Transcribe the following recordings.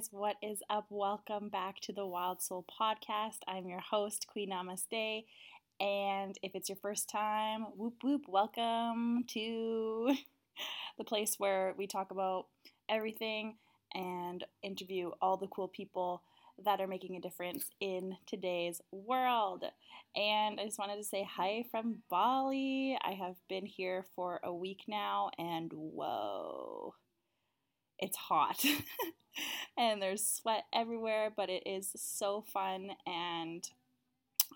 Guys, what is up? Welcome back to the Wild Soul Podcast. I'm your host, Queen Namaste. And if it's your first time, whoop whoop, welcome to the place where we talk about everything and interview all the cool people that are making a difference in today's world. And I just wanted to say hi from Bali. I have been here for a week now, and whoa, it's hot. and there's sweat everywhere, but it is so fun. And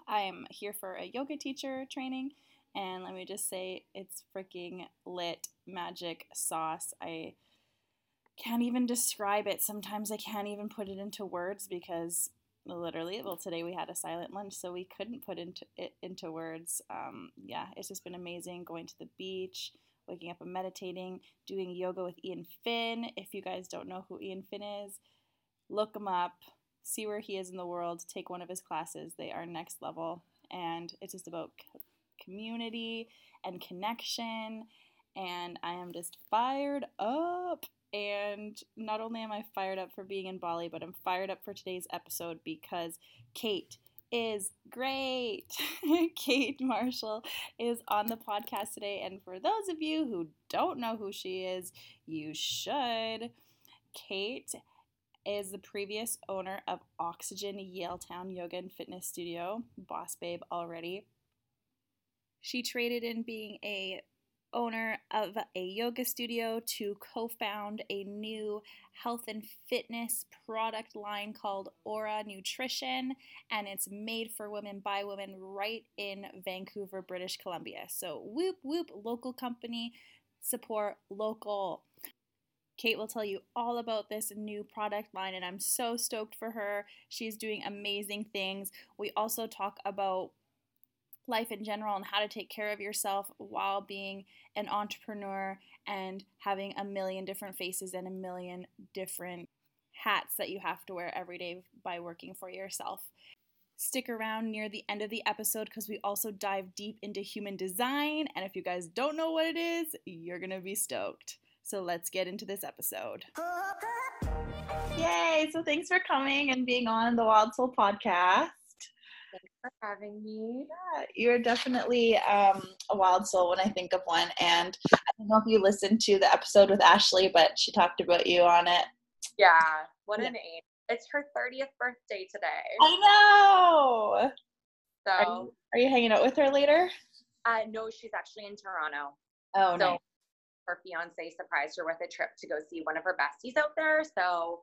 I'm here for a yoga teacher training. And let me just say, it's freaking lit magic sauce. I can't even describe it. Sometimes I can't even put it into words because literally, well, today we had a silent lunch, so we couldn't put into it into words. Um, yeah, it's just been amazing going to the beach, waking up and meditating, doing yoga with Ian Finn. If you guys don't know who Ian Finn is, look him up, see where he is in the world, take one of his classes. They are next level, and it's just about community and connection. And I am just fired up. And not only am I fired up for being in Bali, but I'm fired up for today's episode because Kate is great. Kate Marshall is on the podcast today. And for those of you who don't know who she is, you should. Kate is the previous owner of Oxygen Yaletown Yoga and Fitness Studio, boss babe already. She traded in being a owner of a yoga studio to co found a new health and fitness product line called Aura Nutrition, and it's made for women by women right in Vancouver, British Columbia. So, whoop whoop, local company, support local. Kate will tell you all about this new product line, and I'm so stoked for her. She's doing amazing things. We also talk about life in general and how to take care of yourself while being an entrepreneur and having a million different faces and a million different hats that you have to wear every day by working for yourself. Stick around near the end of the episode because we also dive deep into human design. And if you guys don't know what it is, you're going to be stoked. So let's get into this episode. Yay! So thanks for coming and being on the Wild Soul podcast for having me. Yeah, you're definitely um, a wild soul when I think of one. And I don't know if you listened to the episode with Ashley, but she talked about you on it. Yeah, what yeah. an age. It's her 30th birthday today. I know. So, are you, are you hanging out with her later? Uh, no, she's actually in Toronto. Oh, so nice. Her fiance surprised her with a trip to go see one of her besties out there. So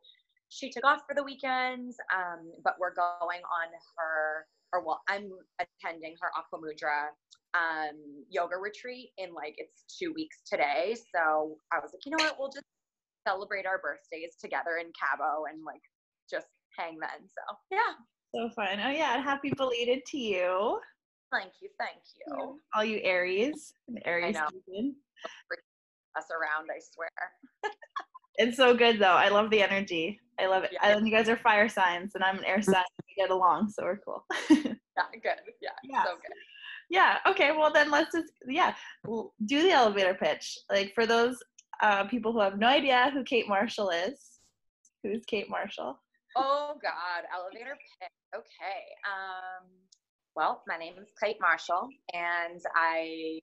she took off for the weekends, um, but we're going on her or well, I'm attending her Aqua Mudra um, yoga retreat in like it's two weeks today. So I was like, you know what, we'll just celebrate our birthdays together in Cabo and like just hang then. So yeah. So fun. Oh yeah, happy belated to you. Thank you, thank you. All you Aries, and Aries season. Us around, I swear. it's so good though. I love the energy. I love it. Yeah. And you guys are fire signs, and I'm an air sign. We get along, so we're cool. yeah, good. Yeah, yeah, so good. Yeah. Okay. Well, then let's just yeah do the elevator pitch. Like for those uh, people who have no idea who Kate Marshall is, who's Kate Marshall? Oh God, elevator pitch. Okay. Um. Well, my name is Kate Marshall, and I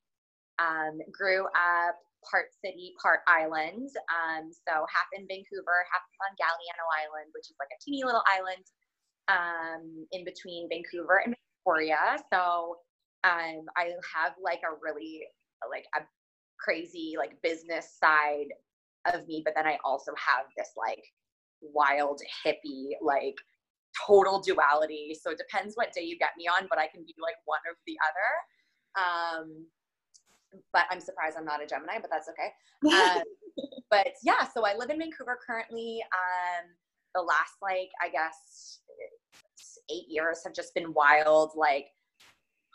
um, grew up part city, part island. Um, so half in Vancouver, half on Galiano Island, which is like a teeny little island um, in between Vancouver and Victoria. So um, I have like a really like a crazy like business side of me, but then I also have this like wild hippie like total duality. So it depends what day you get me on, but I can be like one of the other. Um, but I'm surprised I'm not a Gemini, but that's okay. Um, but yeah, so I live in Vancouver currently. Um, the last like I guess eight years have just been wild. Like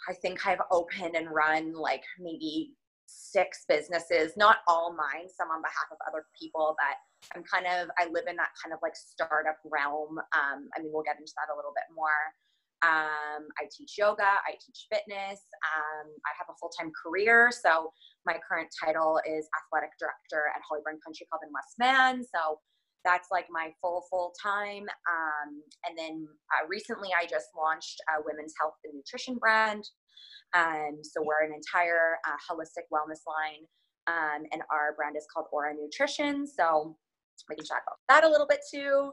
I think I've opened and run like maybe six businesses, not all mine, some on behalf of other people, but I'm kind of, I live in that kind of like startup realm. Um, I mean, we'll get into that a little bit more. Um, I teach yoga, I teach fitness. Um, I have a full time career. So my current title is athletic director at Hollyburn Country Club in West Van. So that's like my full full time. Um, and then uh, recently, I just launched a women's health and nutrition brand. Um, so we're an entire uh, holistic wellness line, um, and our brand is called Aura Nutrition. So we can talk about that a little bit too.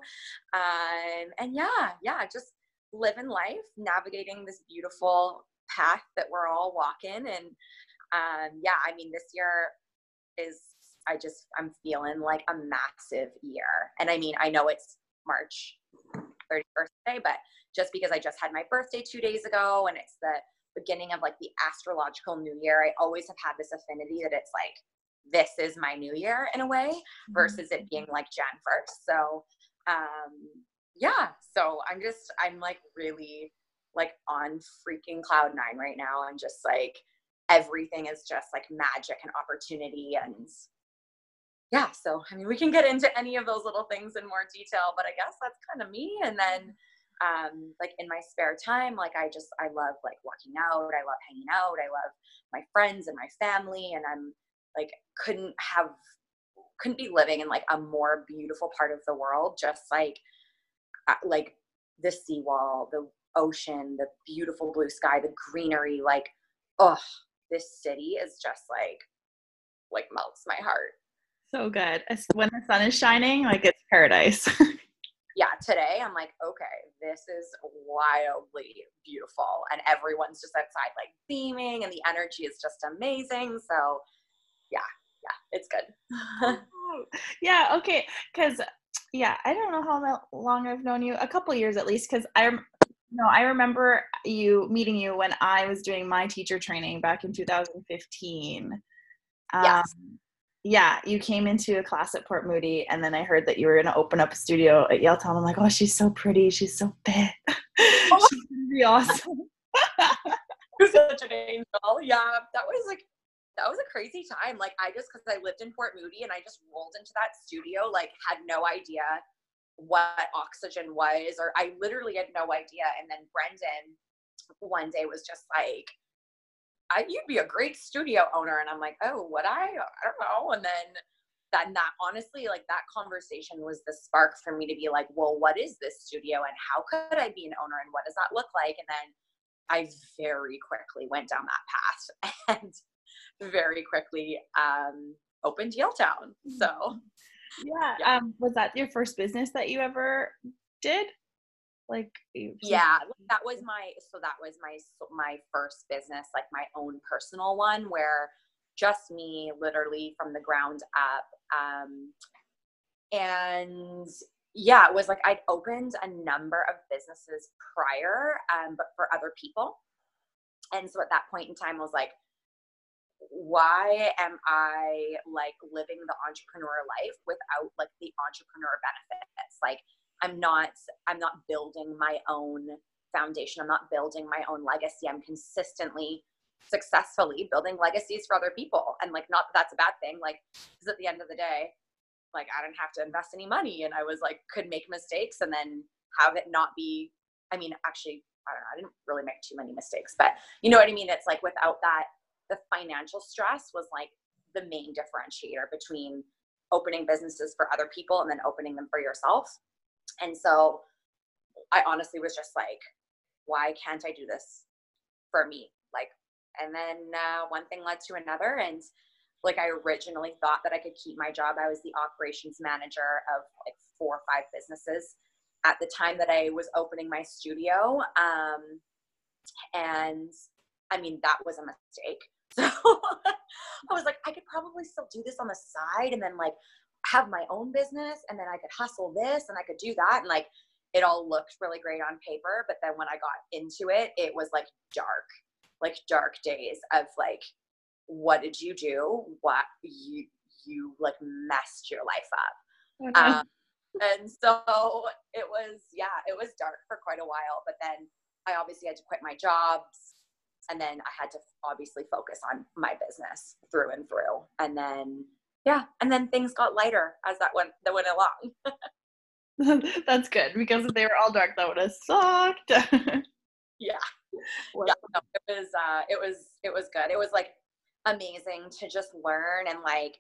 Um, and yeah, yeah, just living life, navigating this beautiful path that we're all walking. And um, yeah, I mean, this year is I just I'm feeling like a massive year. And I mean, I know it's March 31st day, but just because I just had my birthday two days ago and it's the beginning of like the astrological new year, I always have had this affinity that it's like this is my new year in a way mm-hmm. versus it being like Jan 1st. So um yeah, so I'm just I'm like really like on freaking cloud nine right now and just like everything is just like magic and opportunity and yeah, so I mean, we can get into any of those little things in more detail, but I guess that's kind of me. And then, um, like in my spare time, like I just I love like working out. I love hanging out. I love my friends and my family, and I'm like couldn't have couldn't be living in like a more beautiful part of the world. Just like like the seawall, the ocean, the beautiful blue sky, the greenery. Like, oh, this city is just like like melts my heart so good. When the sun is shining, like it's paradise. yeah, today I'm like, okay, this is wildly beautiful. And everyone's just outside like beaming and the energy is just amazing. So yeah, yeah, it's good. Oh, yeah, okay. Cause yeah, I don't know how long I've known you, a couple years at least, because I no, I remember you meeting you when I was doing my teacher training back in 2015. Um, yes yeah, you came into a class at Port Moody, and then I heard that you were going to open up a studio at Yaletown. I'm like, oh, she's so pretty. She's so fit. Oh. she's going to be awesome. You're such an angel. Yeah, that was like, that was a crazy time. Like, I just, because I lived in Port Moody and I just rolled into that studio, like, had no idea what oxygen was, or I literally had no idea. And then Brendan one day was just like, I, you'd be a great studio owner. And I'm like, oh, what I, I don't know. And then that, that honestly, like that conversation was the spark for me to be like, well, what is this studio and how could I be an owner and what does that look like? And then I very quickly went down that path and very quickly um, opened Yaletown. So, mm-hmm. yeah. yeah. Um, was that your first business that you ever did? like yeah that was my so that was my my first business like my own personal one where just me literally from the ground up um and yeah it was like i'd opened a number of businesses prior um but for other people and so at that point in time i was like why am i like living the entrepreneur life without like the entrepreneur benefits? Like i'm not i'm not building my own foundation. I'm not building my own legacy. I'm consistently successfully building legacies for other people. And like not that that's a bad thing. Like because at the end of the day like i didn't have to invest any money and i was like could make mistakes and then have it not be i mean actually i don't know i didn't really make too many mistakes but you know what i mean? It's like without that the financial stress was like the main differentiator between opening businesses for other people and then opening them for yourself and so I honestly was just like, why can't I do this for me? Like, and then uh, one thing led to another. And like, I originally thought that I could keep my job. I was the operations manager of like four or five businesses at the time that I was opening my studio. Um, and I mean, that was a mistake. So I was like, I could probably still do this on the side and then like have my own business and then I could hustle this and I could do that. And like it all looked really great on paper. But then when I got into it, it was like dark, like dark days of like, what did you do? What you, you like messed your life up. No. um, and so it was, yeah, it was dark for quite a while. But then I obviously had to quit my jobs. And then I had to obviously focus on my business through and through. And then, yeah, and then things got lighter as that went that went along. That's good because if they were all dark, that would have sucked. yeah, yeah no, it was uh, it was it was good. It was like amazing to just learn and like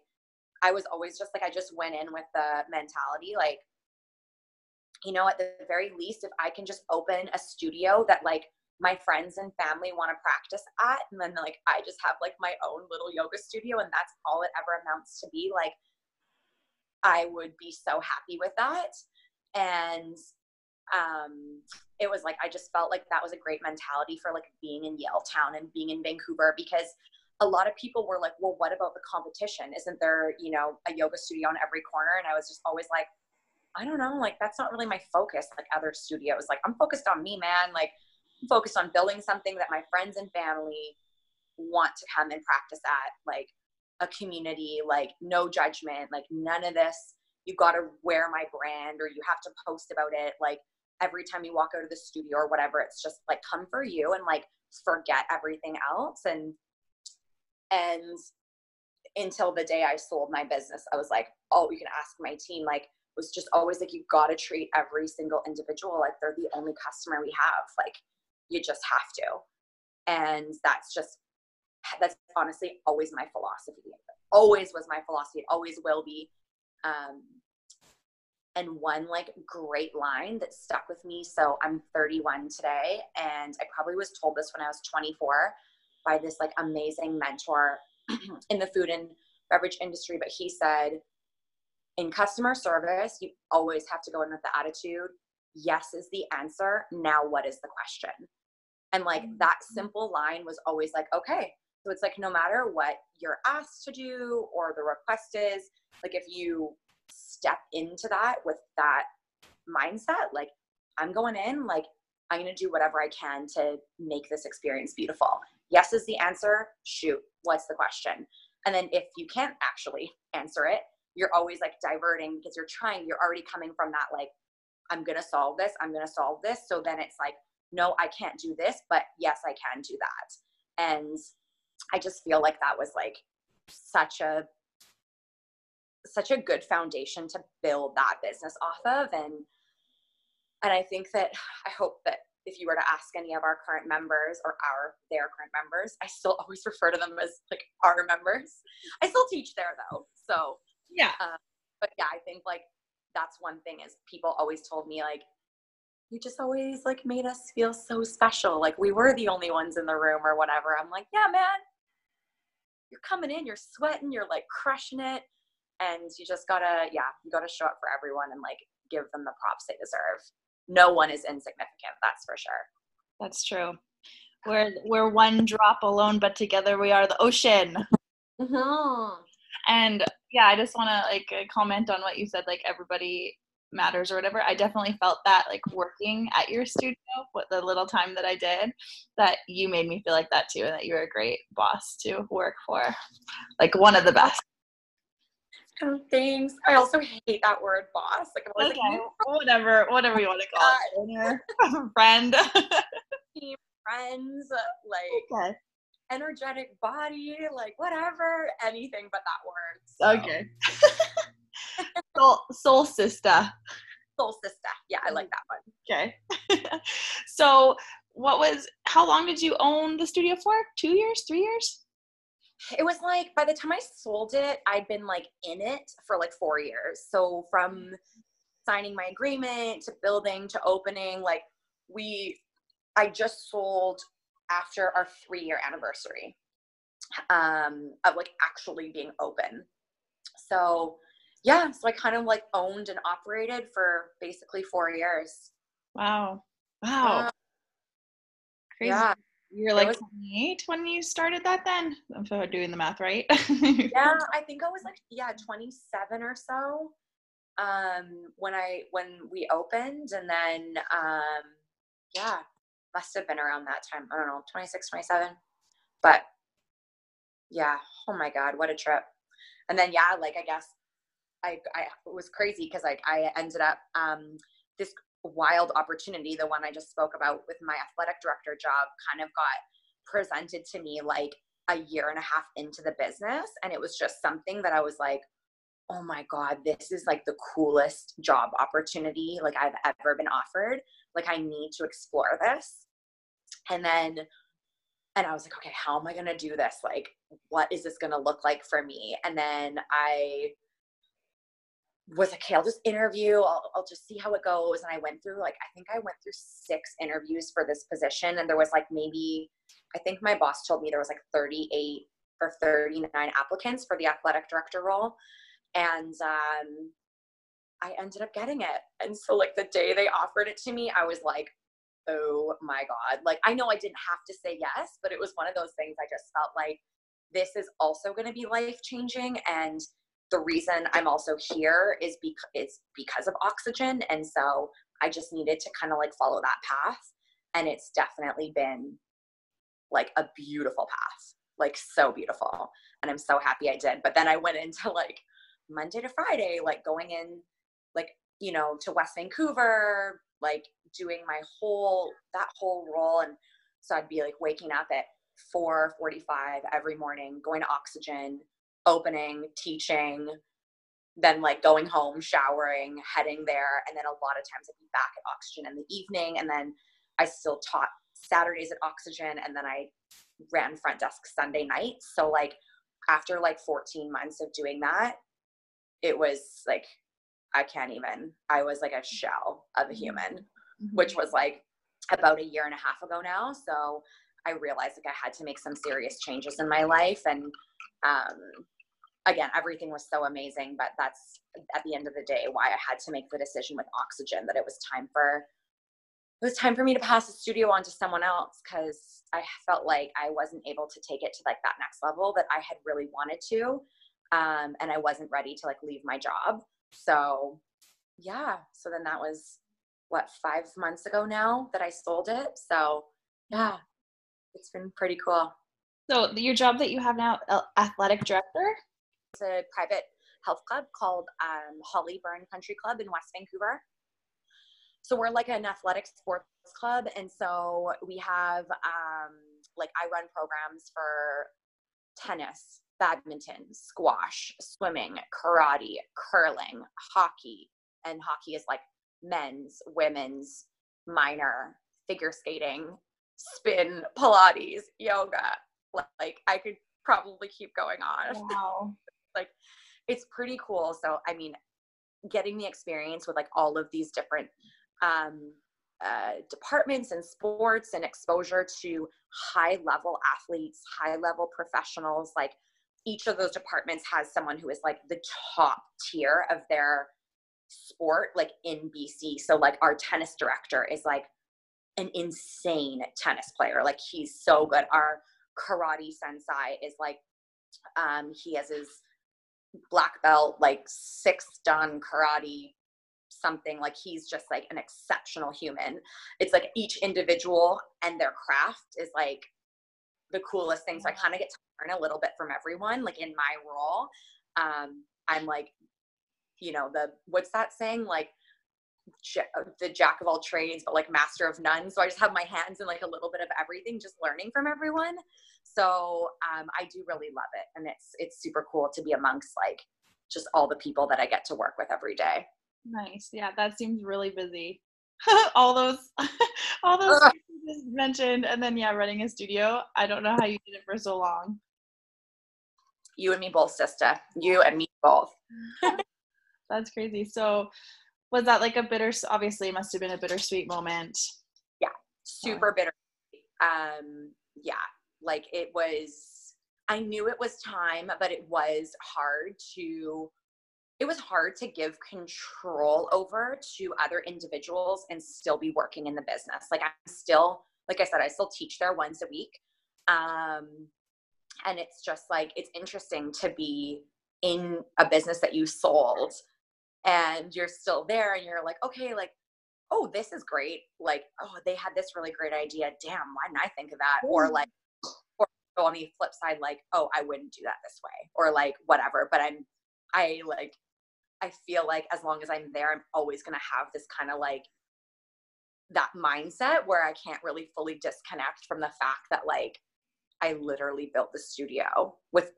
I was always just like I just went in with the mentality like you know at the very least if I can just open a studio that like my friends and family want to practice at and then like I just have like my own little yoga studio and that's all it ever amounts to be like I would be so happy with that and um it was like I just felt like that was a great mentality for like being in yale town and being in Vancouver because a lot of people were like, well, what about the competition? Isn't there, you know, a yoga studio on every corner? And I was just always like, I don't know, like that's not really my focus, like other studios. Like I'm focused on me, man. Like focused on building something that my friends and family want to come and practice at, like a community, like no judgment, like none of this. You got to wear my brand or you have to post about it. Like every time you walk out of the studio or whatever, it's just like come for you and like forget everything else. And and until the day I sold my business, I was like, oh, you can ask my team. Like, was just always like, you got to treat every single individual like they're the only customer we have. Like, you just have to. And that's just, that's honestly always my philosophy. Always was my philosophy. It always will be. Um, and one like great line that stuck with me. So I'm 31 today, and I probably was told this when I was 24 by this like amazing mentor in the food and beverage industry, but he said, in customer service, you always have to go in with the attitude, yes is the answer. Now, what is the question? And like mm. that simple line was always like, okay. So it's like no matter what you're asked to do or the request is, like if you step into that with that mindset, like I'm going in, like I'm going to do whatever I can to make this experience beautiful. Yes is the answer. Shoot what's the question? And then if you can't actually answer it you're always like diverting because you're trying. You're already coming from that like i'm gonna solve this i'm gonna solve this. So then it's like no i can't do this but yes i can do that and i just feel like that was like such a such a good foundation to build that business off of and and i think that i hope that if you were to ask any of our current members or our their current members, I still always refer to them as like our members. I still teach there though, so yeah. Uh, but yeah, I think like that's one thing is people always told me like you just always like made us feel so special, like we were the only ones in the room or whatever. I'm like, yeah, man, you're coming in, you're sweating, you're like crushing it, and you just gotta yeah, you gotta show up for everyone and like give them the props they deserve. No one is insignificant that's for sure. That's true. We're we're one drop alone but together we are the ocean. Mm-hmm. and yeah i just want to like comment on what you said like everybody matters or whatever i definitely felt that like working at your studio with the little time that i did that you made me feel like that too and that you were a great boss to work for like one of the best Oh, thanks. I also hate that word boss. Like, I'm okay. like, whatever, whatever you want to call it. friend. Team, friends, like okay. energetic body, like whatever, anything but that word. So. Okay. Soul, soul sister. Soul sister. Yeah, I like that one. Okay. so, what was? How long did you own the studio for? Two years? Three years? it was like by the time I sold it, I'd been like in it for like four years. So from signing my agreement to building to opening, like we, I just sold after our three year anniversary um, of like actually being open. So yeah, so I kind of like owned and operated for basically four years. Wow. Wow. Uh, Crazy. Yeah. You're like was, 28 when you started that then? I'm doing the math right. yeah, I think I was like, yeah, 27 or so. Um, when I when we opened and then um yeah, must have been around that time. I don't know, 26, 27. But yeah, oh my god, what a trip. And then yeah, like I guess I, I was crazy because like I ended up um, this wild opportunity, the one I just spoke about with my athletic director job, kind of got presented to me like a year and a half into the business, and it was just something that I was like, oh my god, this is like the coolest job opportunity like I've ever been offered. Like I need to explore this, and then and I was like, okay, how am I gonna do this? Like, what is this gonna look like for me? And then I was okay, I'll just interview. I'll, I'll just see how it goes. And I went through like, I think I went through six interviews for this position. And there was like maybe, I think my boss told me there was like 38 or 39 applicants for the athletic director role. And um, I ended up getting it. And so like the day they offered it to me, I was like, oh my God. Like I know I didn't have to say yes, but it was one of those things I just felt like this is also going to be life changing. And the reason I'm also here is because it's because of oxygen. And so I just needed to kind of like follow that path. And it's definitely been like a beautiful path, like so beautiful. And I'm so happy I did. But then I went into like Monday to Friday, like going in, like, you know, to West Vancouver, like doing my whole, that whole role. And so I'd be like waking up at 4:45 every morning, going to oxygen, opening, teaching, then like going home, showering, heading there, and then a lot of times I'd be back at Oxygen in the evening, and then I still taught Saturdays at Oxygen, and then I ran front desk Sunday nights. So like after like 14 months of doing that, it was like I can't even. I was like a shell of a human, mm-hmm. which was like about a year and a half ago now. So I realized like I had to make some serious changes in my life and um, again, everything was so amazing, but that's at the end of the day why I had to make the decision with oxygen that it was time for it was time for me to pass the studio on to someone else because I felt like I wasn't able to take it to like that next level that I had really wanted to. Um, and I wasn't ready to like leave my job. So yeah, so then that was what five months ago now that I sold it. So yeah, it's been pretty cool. So your job that you have now, athletic director? It's a private health club called um, Hollyburn Country Club in West Vancouver. So we're like an athletic sports club, and so we have um, like I run programs for tennis, badminton, squash, swimming, karate, curling, hockey, and hockey is like men's, women's, minor, figure skating, spin, Pilates, yoga, like I could probably keep going on. Wow. like it's pretty cool. So I mean, getting the experience with like all of these different um, uh, departments and sports and exposure to high level athletes, high level professionals, like each of those departments has someone who is like the top tier of their sport, like in BC. So like our tennis director is like an insane tennis player. Like he's so good. Our karate sensei is like um he has his black belt like six dan karate something. Like he's just like an exceptional human. It's like each individual and their craft is like the coolest thing. So i kind of get to learn a little bit from everyone like in my role. Um i'm like you know the what's that saying? Like the jack of all trades, but like master of none. So I just have my hands in like a little bit of everything, just learning from everyone. So um, I do really love it, and it's it's super cool to be amongst like just all the people that I get to work with every day. Nice, yeah, that seems really busy. all those, all those just mentioned, and then yeah, running a studio. I don't know how you did it for so long. You and me both, sister. You and me both. That's crazy. So was that like a bitter obviously it must have been a bittersweet moment yeah super bitter um yeah like it was i knew it was time but it was hard to it was hard to give control over to other individuals and still be working in the business. Like i'm still like i said i still teach there once a week um and it's just like it's interesting to be in a business that you sold and you're still there and you're like okay like oh this is great. Like oh they had this really great idea. Damn why didn't i think of that? Or like or on the flip side like oh i wouldn't do that this way or like whatever but i'm i like I feel like as long as I'm there, I'm always going to have this kind of like that mindset where I can't really fully disconnect from the fact that like I literally built the studio with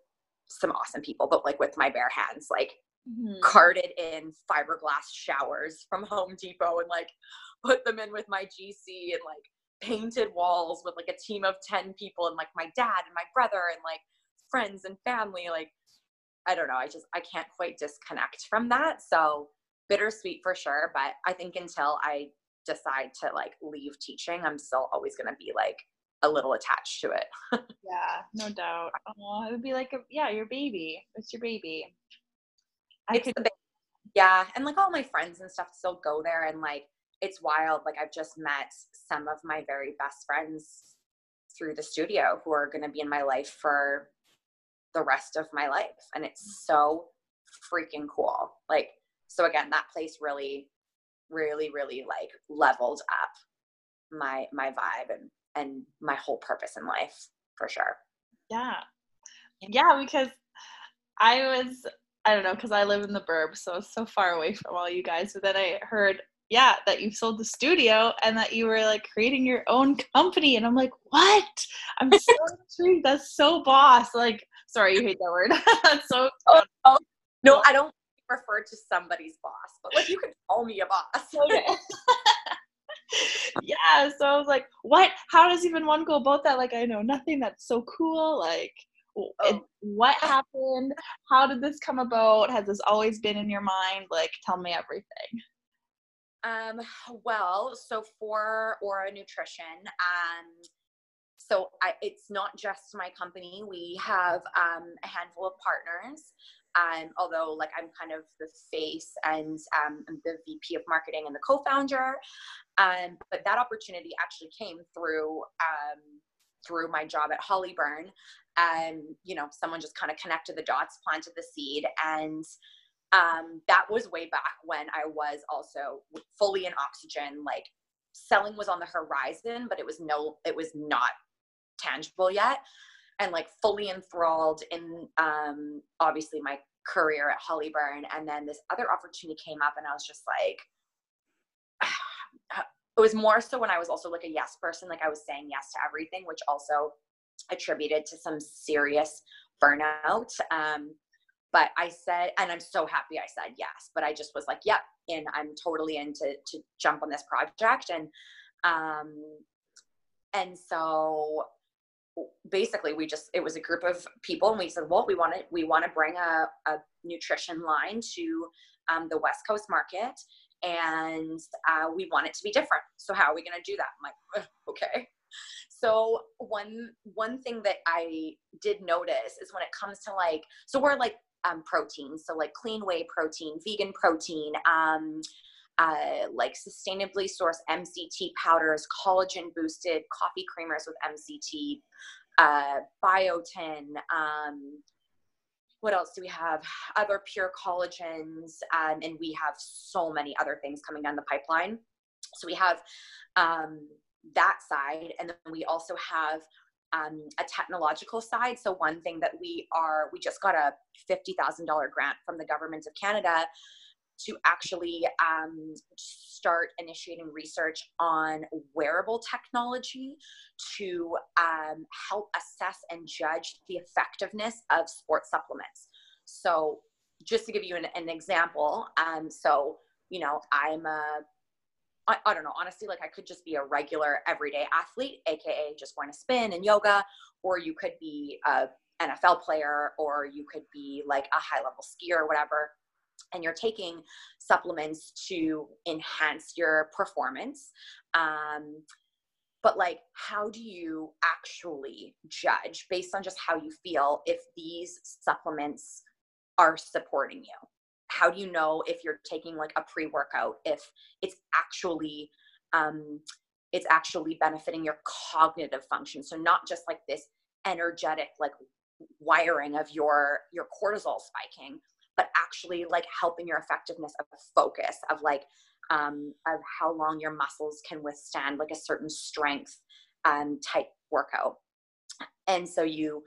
some awesome people, but like with my bare hands, like mm-hmm. carted in fiberglass showers from Home Depot and like put them in with my GC and like painted walls with like a team of 10 people and like my dad and my brother and like friends and family. Like, I don't know. I just, I can't quite disconnect from that. So bittersweet for sure. But I think until I decide to like leave teaching, I'm still always going to be like a little attached to it. yeah, no doubt. Oh, it would be like a yeah, your baby. It's your baby. I it's could. yeah, and like all my friends and stuff still go there, and like it's wild. Like I've just met some of my very best friends through the studio who are going to be in my life for the rest of my life, and it's so freaking cool. Like so again, that place really, really, really like leveled up my my vibe and and my whole purpose in life for sure. Yeah. Yeah, because I was I don't know, because I live in the burbs, so so far away from all you guys. But then I heard, yeah, that you sold the studio and that you were like creating your own company. And I'm like, what? I'm so intrigued. That's so boss. Like, sorry, you hate that word. That's so. Oh, oh, no, I don't refer to somebody's boss, but like you can call me a boss. Okay. yeah so i was like what how does even one go about that like i know nothing that's so cool like oh. what happened how did this come about has this always been in your mind like tell me everything um well so for aura nutrition um so I, it's not just my company we have um, a handful of partners um, although like I'm kind of the face and um, the VP of marketing and the co-founder. Um, but that opportunity actually came through um, through my job at Hollyburn. And you know, someone just kind of connected the dots, planted the seed, and um, that was way back when I was also fully in oxygen. Like selling was on the horizon, but it was no, it was not tangible yet and like fully enthralled in um, obviously my career at Hollyburn. And then this other opportunity came up, and I was just like, it was more so when I was also like a yes person, like I was saying yes to everything, which also attributed to some serious burnout. Um, but I said, and I'm so happy I said yes, but I just was like, yep, and I'm totally in to, to jump on this project. And, um, and so basically we just it was a group of people and we said well we want to we want to bring a, a nutrition line to um, the west coast market and uh, we want it to be different. So how are we going to do that? I'm like okay. So one one thing that i did notice is when it comes to like so we're like um, protein so like clean whey protein vegan protein um, uh, like sustainably sourced MCT powders, collagen boosted coffee creamers with MCT, uh, biotin. Um, what else do we have? Other pure collagens, um, and we have so many other things coming down the pipeline. So we have um, that side, and then we also have um, a technological side. So one thing that we are, we just got a fifty thousand dollar grant from the government of Canada to actually um, start initiating research on wearable technology to um, help assess and judge the effectiveness of sports supplements. So, just to give you an, an example, um, so you know, I'm a I, I, don't know, honestly, like I could just be a regular everyday athlete, aka just going to spin and yoga, or you could be a NFL player, or you could be like a high level skier or whatever and you're taking supplements to enhance your performance. Um, but like how do you actually judge based on just how you feel if these supplements are supporting you how do you know if you're taking like a pre-workout if it's actually um, it's actually benefiting your cognitive function? So not just like this energetic like wiring of your your cortisol spiking but actually like helping your effectiveness of focus of like um, of how long your muscles can withstand like a certain strength um, type workout. And so you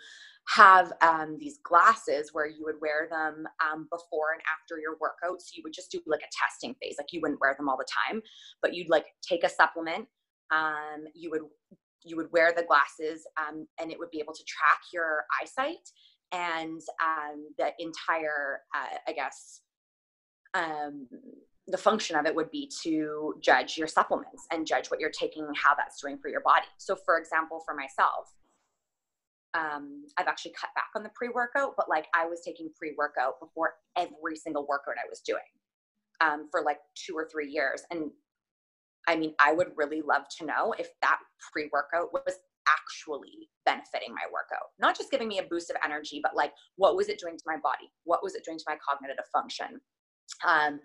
have um, these glasses where you would wear them um, before and after your workout. So you would just do like a testing phase. Like you wouldn't wear them all the time, but you'd like take a supplement. Um, you would you would wear the glasses um, and it would be able to track your eyesight and um, the entire, uh, I guess, um, the function of it would be to judge your supplements and judge what you're taking and how that's doing for your body. So, for example, for myself, um, I've actually cut back on the pre workout, but like I was taking pre workout before every single workout I was doing um, for like two or three years. And I mean, I would really love to know if that pre workout was actually benefiting my workout, not just giving me a boost of energy, but like what was it doing to my body? What was it doing to my cognitive function? Um,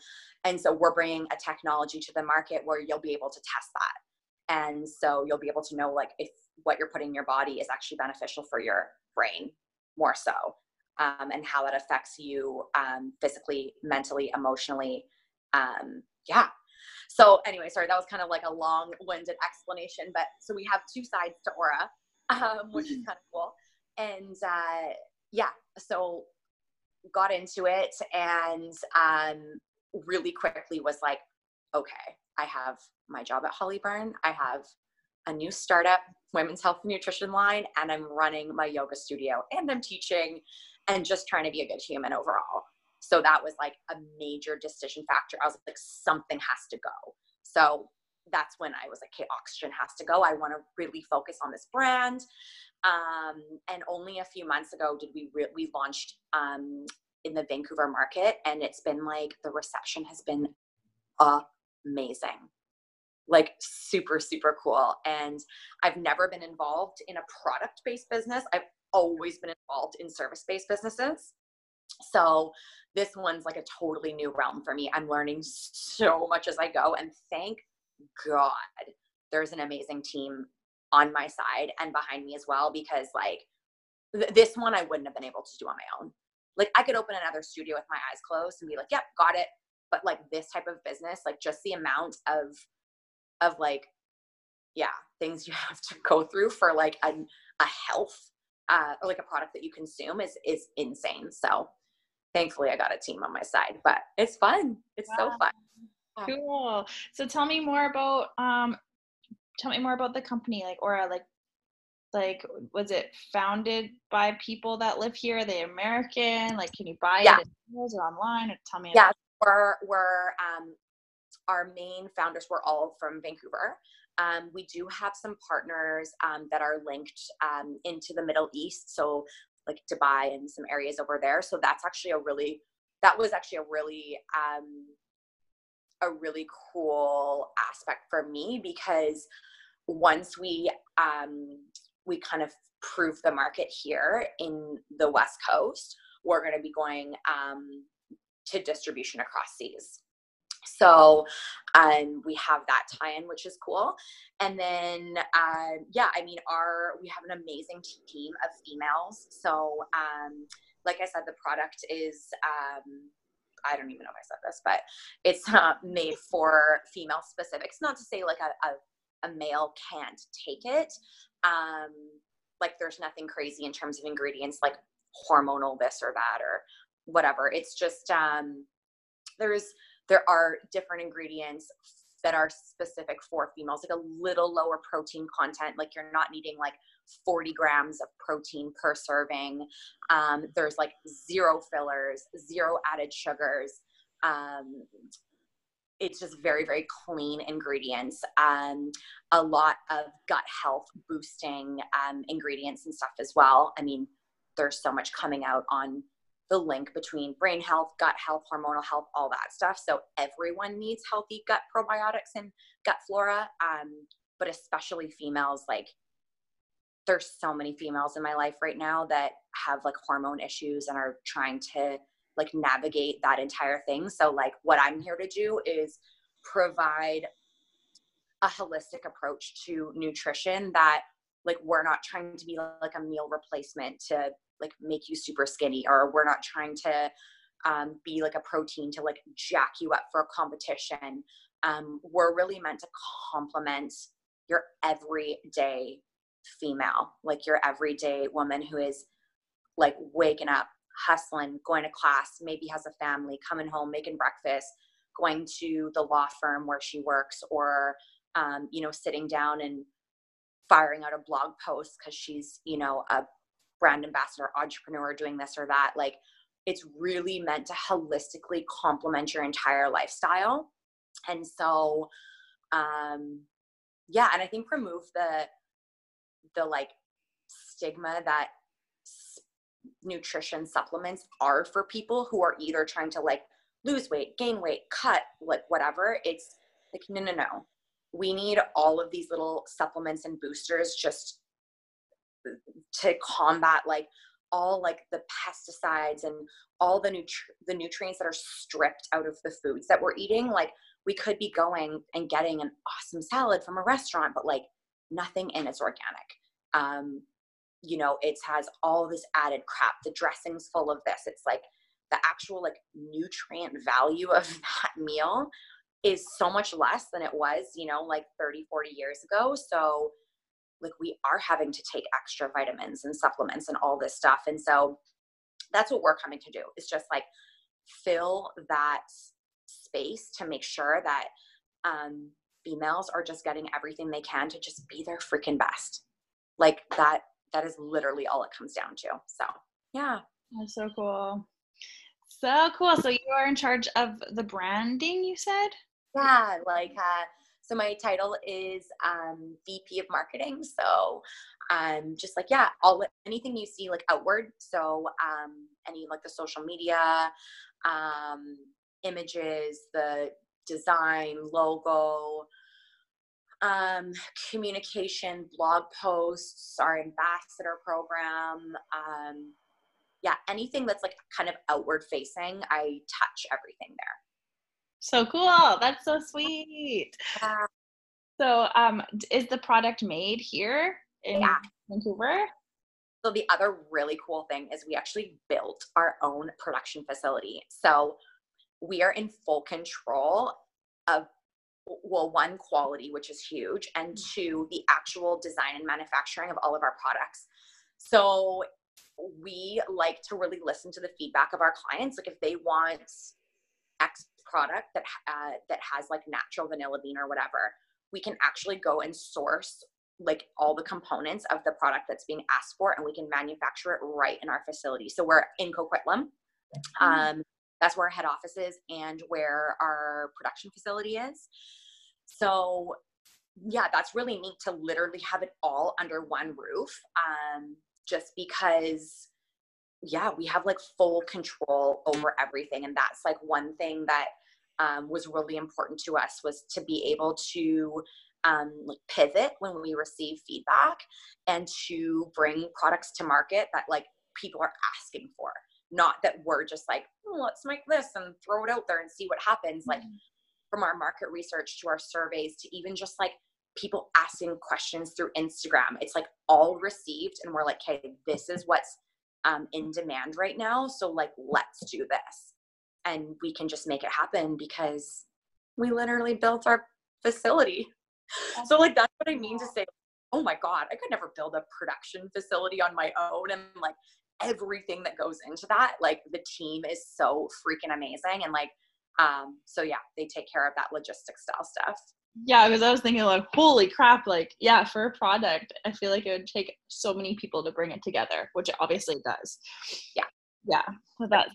and so we're bringing a technology to the market where you'll be able to test that. And so you'll be able to know like if what you're putting in your body is actually beneficial for your brain more so um, and how it affects you um, physically, mentally, emotionally. Um, yeah. So anyway, sorry, that was kind of like a long-winded explanation, but so we have two sides to Aura, um, which is kind of cool. And uh, yeah, so got into it and um, really quickly was like, okay, I have my job at Hollyburn. I have a new startup women's health and nutrition line and I'm running my yoga studio and I'm teaching and just trying to be a good human overall. So that was like a major decision factor. I was like, something has to go. So that's when I was like, okay, oxygen has to go. I want to really focus on this brand. Um, and only a few months ago did we re- we launched um, in the Vancouver market, and it's been like the reception has been amazing like super super cool and i've never been involved in a product based business. I've always been involved in service based businesses. So this one's like a totally new realm for me. I'm learning so much as i go and thank god there's an amazing team on my side and behind me as well because like th- this one i wouldn't have been able to do on my own. Like i could open another studio with my eyes closed and be like yep got it. But like this type of business like just the amount of of like yeah things you have to go through for like a, a health uh, or like a product that you consume is is insane. So thankfully i got a team on my side but it's fun. It's wow. so fun cool. So tell me more about um tell me more about the company like aura like like was it founded by people that live here? Are they american? Like can you buy yeah. it or online? Or tell me yeah about- we're we're um our main founders were all from Vancouver. Um, we do have some partners um, that are linked um, into the Middle East, so like Dubai and some areas over there. So that's actually a really that was actually a really um, a really cool aspect for me because once we um, we kind of prove the market here in the West Coast, we're going to be going um, to distribution across seas. So um, we have that tie-in, which is cool. And then, uh, yeah, I mean, our we have an amazing team of females. So, um, like I said, the product is. Um, I don't even know if I said this, but it's uh, made for female specifics. Not to say like a, a, a male can't take it. Um, like there's nothing crazy in terms of ingredients like hormonal this or that or whatever. It's just um, there's there are different ingredients that are specific for females, like a little lower protein content. Like you're not needing like 40 grams of protein per serving. Um, there's like zero fillers, zero added sugars. Um, it's just very, very clean ingredients. Um, a lot of gut health boosting um, ingredients and stuff as well. I mean, there's so much coming out on the link between brain health, gut health, hormonal health, all that stuff. So everyone needs healthy gut probiotics and gut flora, um, but especially females. Like there's so many females in my life right now that have like hormone issues and are trying to like navigate that entire thing. So like what I'm here to do is provide a holistic approach to nutrition that like we're not trying to be like a meal replacement to like make you super skinny or we're not trying to um, be like a protein to like jack you up for a competition. Um, we're really meant to complement your everyday female like your everyday woman who is like waking up, hustling, going to class, maybe has a family, coming home, making breakfast, going to the law firm where she works, or um, you know, sitting down and firing out a blog post because she's, you know, a brand ambassador, entrepreneur doing this or that. Like it's really meant to holistically complement your entire lifestyle. And so, um, yeah, and I think remove the, the like stigma that nutrition supplements are for people who are either trying to like lose weight, gain weight, cut, like whatever. It's like, no, no, no we need all of these little supplements and boosters just to combat like all like the pesticides and all the nutri- the nutrients that are stripped out of the foods that we're eating like we could be going and getting an awesome salad from a restaurant but like nothing in it's organic. Um you know it has all this added crap. The dressing's full of this. It's like the actual like nutrient value of that meal is so much less than it was, you know, like 30, 40 years ago. So, like, we are having to take extra vitamins and supplements and all this stuff. And so, that's what we're coming to do is just like fill that space to make sure that um, females are just getting everything they can to just be their freaking best. Like, that, that is literally all it comes down to. So, yeah. That's so cool. So cool. So you are in charge of the branding, you said? Yeah, like uh, so my title is um, VP of Marketing. So um, just like yeah, all anything you see like outward. So um, any like the social media, um, images, the design, logo, um, communication, blog posts, our ambassador program. Um, yeah, anything that's like kind of outward facing, I touch everything there. So cool. That's so sweet. Yeah. So, um, is the product made here in yeah. Vancouver? So, the other really cool thing is we actually built our own production facility. So, we are in full control of, well, one, quality, which is huge, and mm. two, the actual design and manufacturing of all of our products. So, we like to really listen to the feedback of our clients. Like, if they want X product that uh, that has like natural vanilla bean or whatever, we can actually go and source like all the components of the product that's being asked for, and we can manufacture it right in our facility. So we're in Coquitlam. Mm-hmm. Um, that's where our head office is and where our production facility is. So yeah, that's really neat to literally have it all under one roof. Um, just because yeah, we have like full control over everything. And that's like one thing that um, was really important to us was to be able to um, like pivot when we receive feedback and to bring products to market that like people are asking for. Not that we're just like oh, let's make this and throw it out there and see what happens. Mm-hmm. like from our market research to our surveys to even just like people asking questions through instagram it's like all received and we're like hey this is what's um, in demand right now so like let's do this and we can just make it happen because we literally built our facility. So like that's what I mean to say, oh my God, I could never build a production facility on my own and like everything that goes into that. Like the team is so freaking amazing. And like um, so yeah, they take care of that logistics style stuff. Yeah, because I was thinking like, holy crap, like yeah, for a product, I feel like it would take so many people to bring it together, which it obviously does. Yeah. Yeah. So that.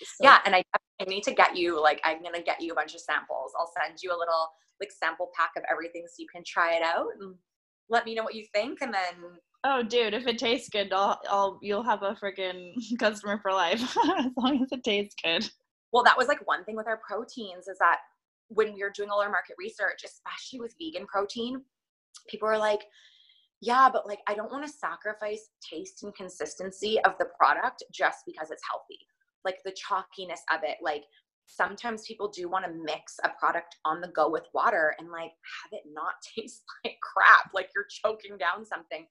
So. Yeah, and I, I need to get you like I'm gonna get you a bunch of samples. I'll send you a little like sample pack of everything so you can try it out and let me know what you think and then Oh dude, if it tastes good, I'll, I'll you'll have a freaking customer for life as long as it tastes good. Well, that was like one thing with our proteins is that when we were doing all our market research, especially with vegan protein, people are like, yeah, but like I don't want to sacrifice taste and consistency of the product just because it's healthy like the chalkiness of it like sometimes people do want to mix a product on the go with water and like have it not taste like crap like you're choking down something.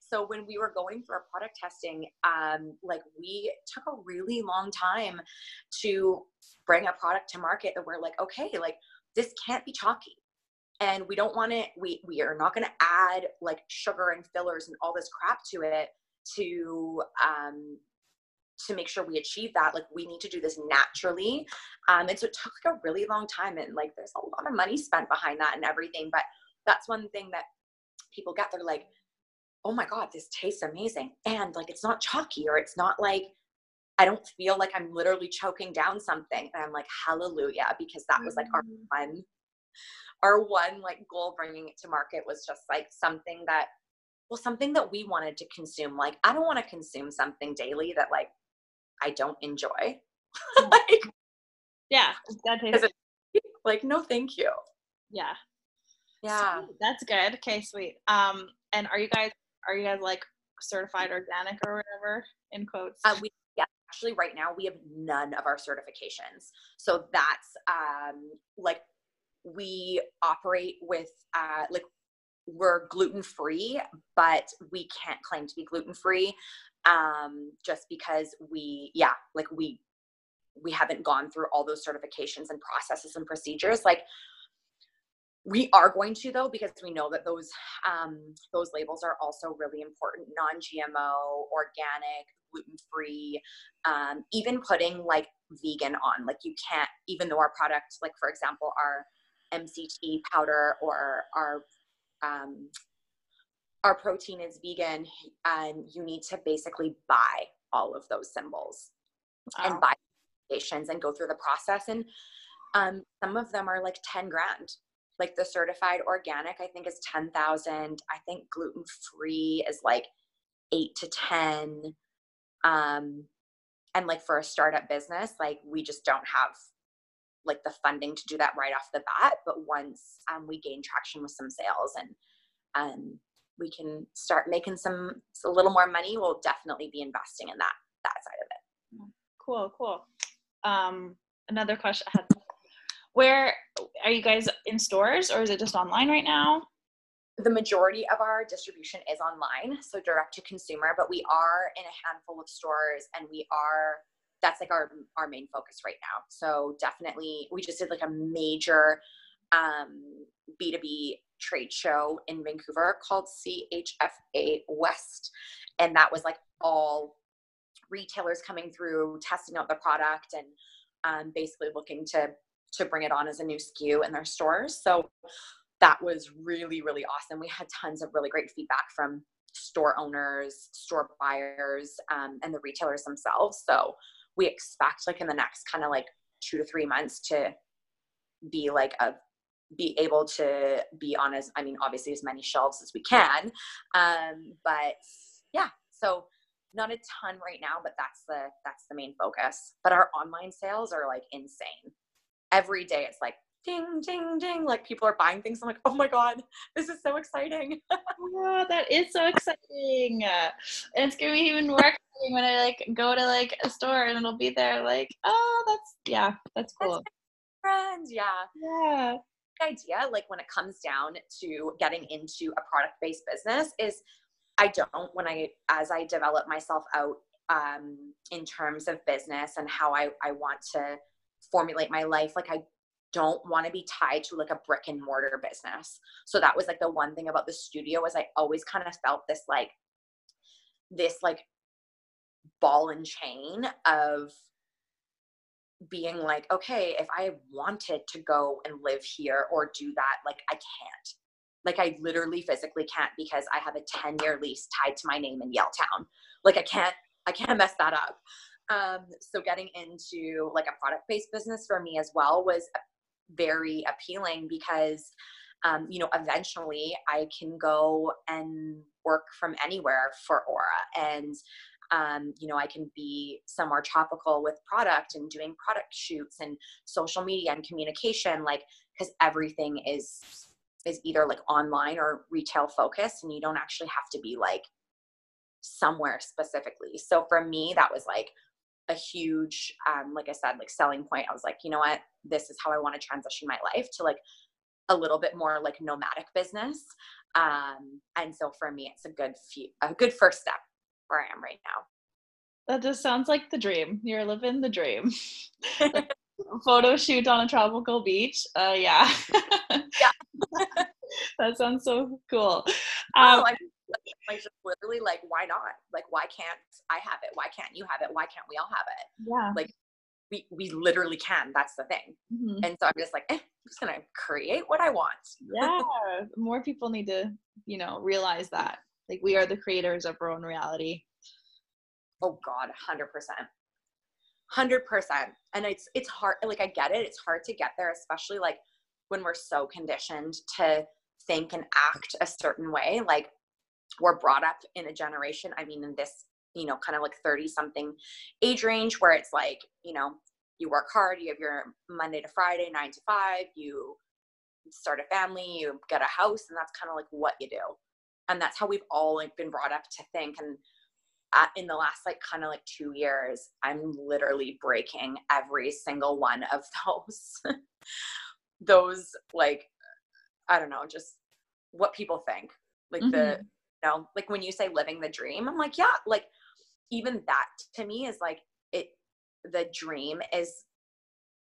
So when we were going for a product testing um, like we took a really long time to bring a product to market that we're like okay like this can't be chalky. And we don't want it we we are not going to add like sugar and fillers and all this crap to it to um, to make sure we achieve that like we need to do this naturally. Um, and so it took like a really long time and like there's a lot of money spent behind that and everything but that's one thing that people get they're like oh my god this tastes amazing. And like it's not chalky or it's not like i don't feel like i'm literally choking down something. And i'm like hallelujah because that was like our mm. one our one like goal bringing it to market was just like something that well something that we wanted to consume. Like i don't want to consume something daily that like i don't enjoy. Mm. like yeah that tastes like no thank you. Yeah. Yeah. Sweet. that's good. Okay sweet. Um and are you guys are you guys like certified organic or whatever in quotes? Uh, we yeah actually right now we have none of our certifications. So that's um like we operate with uh like we're gluten free but we can't claim to be gluten free um just because we yeah like we we haven't gone through all those certifications and processes and procedures like we are going to though because we know that those um, those labels are also really important non-gmo organic gluten-free um, even putting like vegan on like you can't even though our product like for example our mct powder or our um, our protein is vegan and you need to basically buy all of those symbols wow. and buy stations and go through the process. And um, some of them are like 10 grand. Like the certified organic i think is 10000 i think gluten free is like 8 to 10 um and like for a startup business like we just don't have like the funding to do that right off the bat. But once um, we gain traction with some sales and um, we can start making some a little more money we'll definitely be investing in that that side of it cool cool um another question i had where are you guys in stores or is it just online right now? The majority of our distribution is online, so direct to consumer, but we are in a handful of stores and we are that's like our our main focus right now. So definitely we just did like a major um B2B trade show in Vancouver called CHFA West and that was like all retailers coming through testing out the product and um, basically looking to to bring it on as a new SKU in their stores. So that was really, really awesome. We had tons of really great feedback from store owners, store buyers, um, and the retailers themselves. So we expect like in the next kind of like two to three months to be like a be able to be on as I mean obviously as many shelves as we can. Um, but yeah, so not a ton right now, but that's the that's the main focus. But our online sales are like insane. Every day it's like ding ding ding like people are buying things. I'm like oh my god this is so exciting. Oh, that is so exciting. And it's gonna be even more exciting when i like go to like a store and it'll be there like oh that's yeah that's cool. that's friends yeah. Yeah idea like when it comes down to getting into a product based business is i don't when i as i develop myself out um, in terms of business and how I, I want to formulate my life like i don't want to be tied to like a brick and mortar business. So that was like the one thing about the studio was i always kind of felt this like this like ball and chain of being like okay if i wanted to go and live here or do that like i can't. Like i literally physically can't because i have a 10 year lease tied to my name in yaletown. Like i can't i can't mess that up. Um, so getting into like a product based business for me as well was very appealing because um, you know eventually i can go and work from anywhere for aura. And um, you know i can be somewhere tropical with product and doing product shoots and social media and communication like because everything is is either like online or retail focused and you don't actually have to be like somewhere specifically. So for me that was like a huge um, like i said like selling point. I was like you know what? This is how i want to transition my life to like a little bit more like nomadic business. Um, and so for me it's a good few, a good first step where i am right now. That just sounds like the dream. You're living the dream. Photo shoot on a tropical beach. Uh yeah. Yeah. That sounds so cool. Um, oh, like just literally like why not? Like why can't i have it? Why can't you have it? Why can't we all have it? Yeah. Like we we literally can. That's the thing. Mhm. and so i'm just like eh, i'm just gonna create what i want. Yeah. More people need to you know realize that like we are the creators of our own reality. Oh god 100% 100% and it's it's hard like i get it. It's hard to get there especially like when we're so conditioned to think and act a certain way. Like we're brought up in a generation i mean in this you know kind of like 30 something age range where it's like you know you work hard you have your monday to friday 9 to 5 you start a family you get a house and that's kind of like what you do and that's how we've all like been brought up to think. And at, in the last like kind of like two years i'm literally breaking every single one of those those like i don't know just what people think. Like the Mhm. you know like when you say living the dream i'm like yeah like even that to me is like it the dream is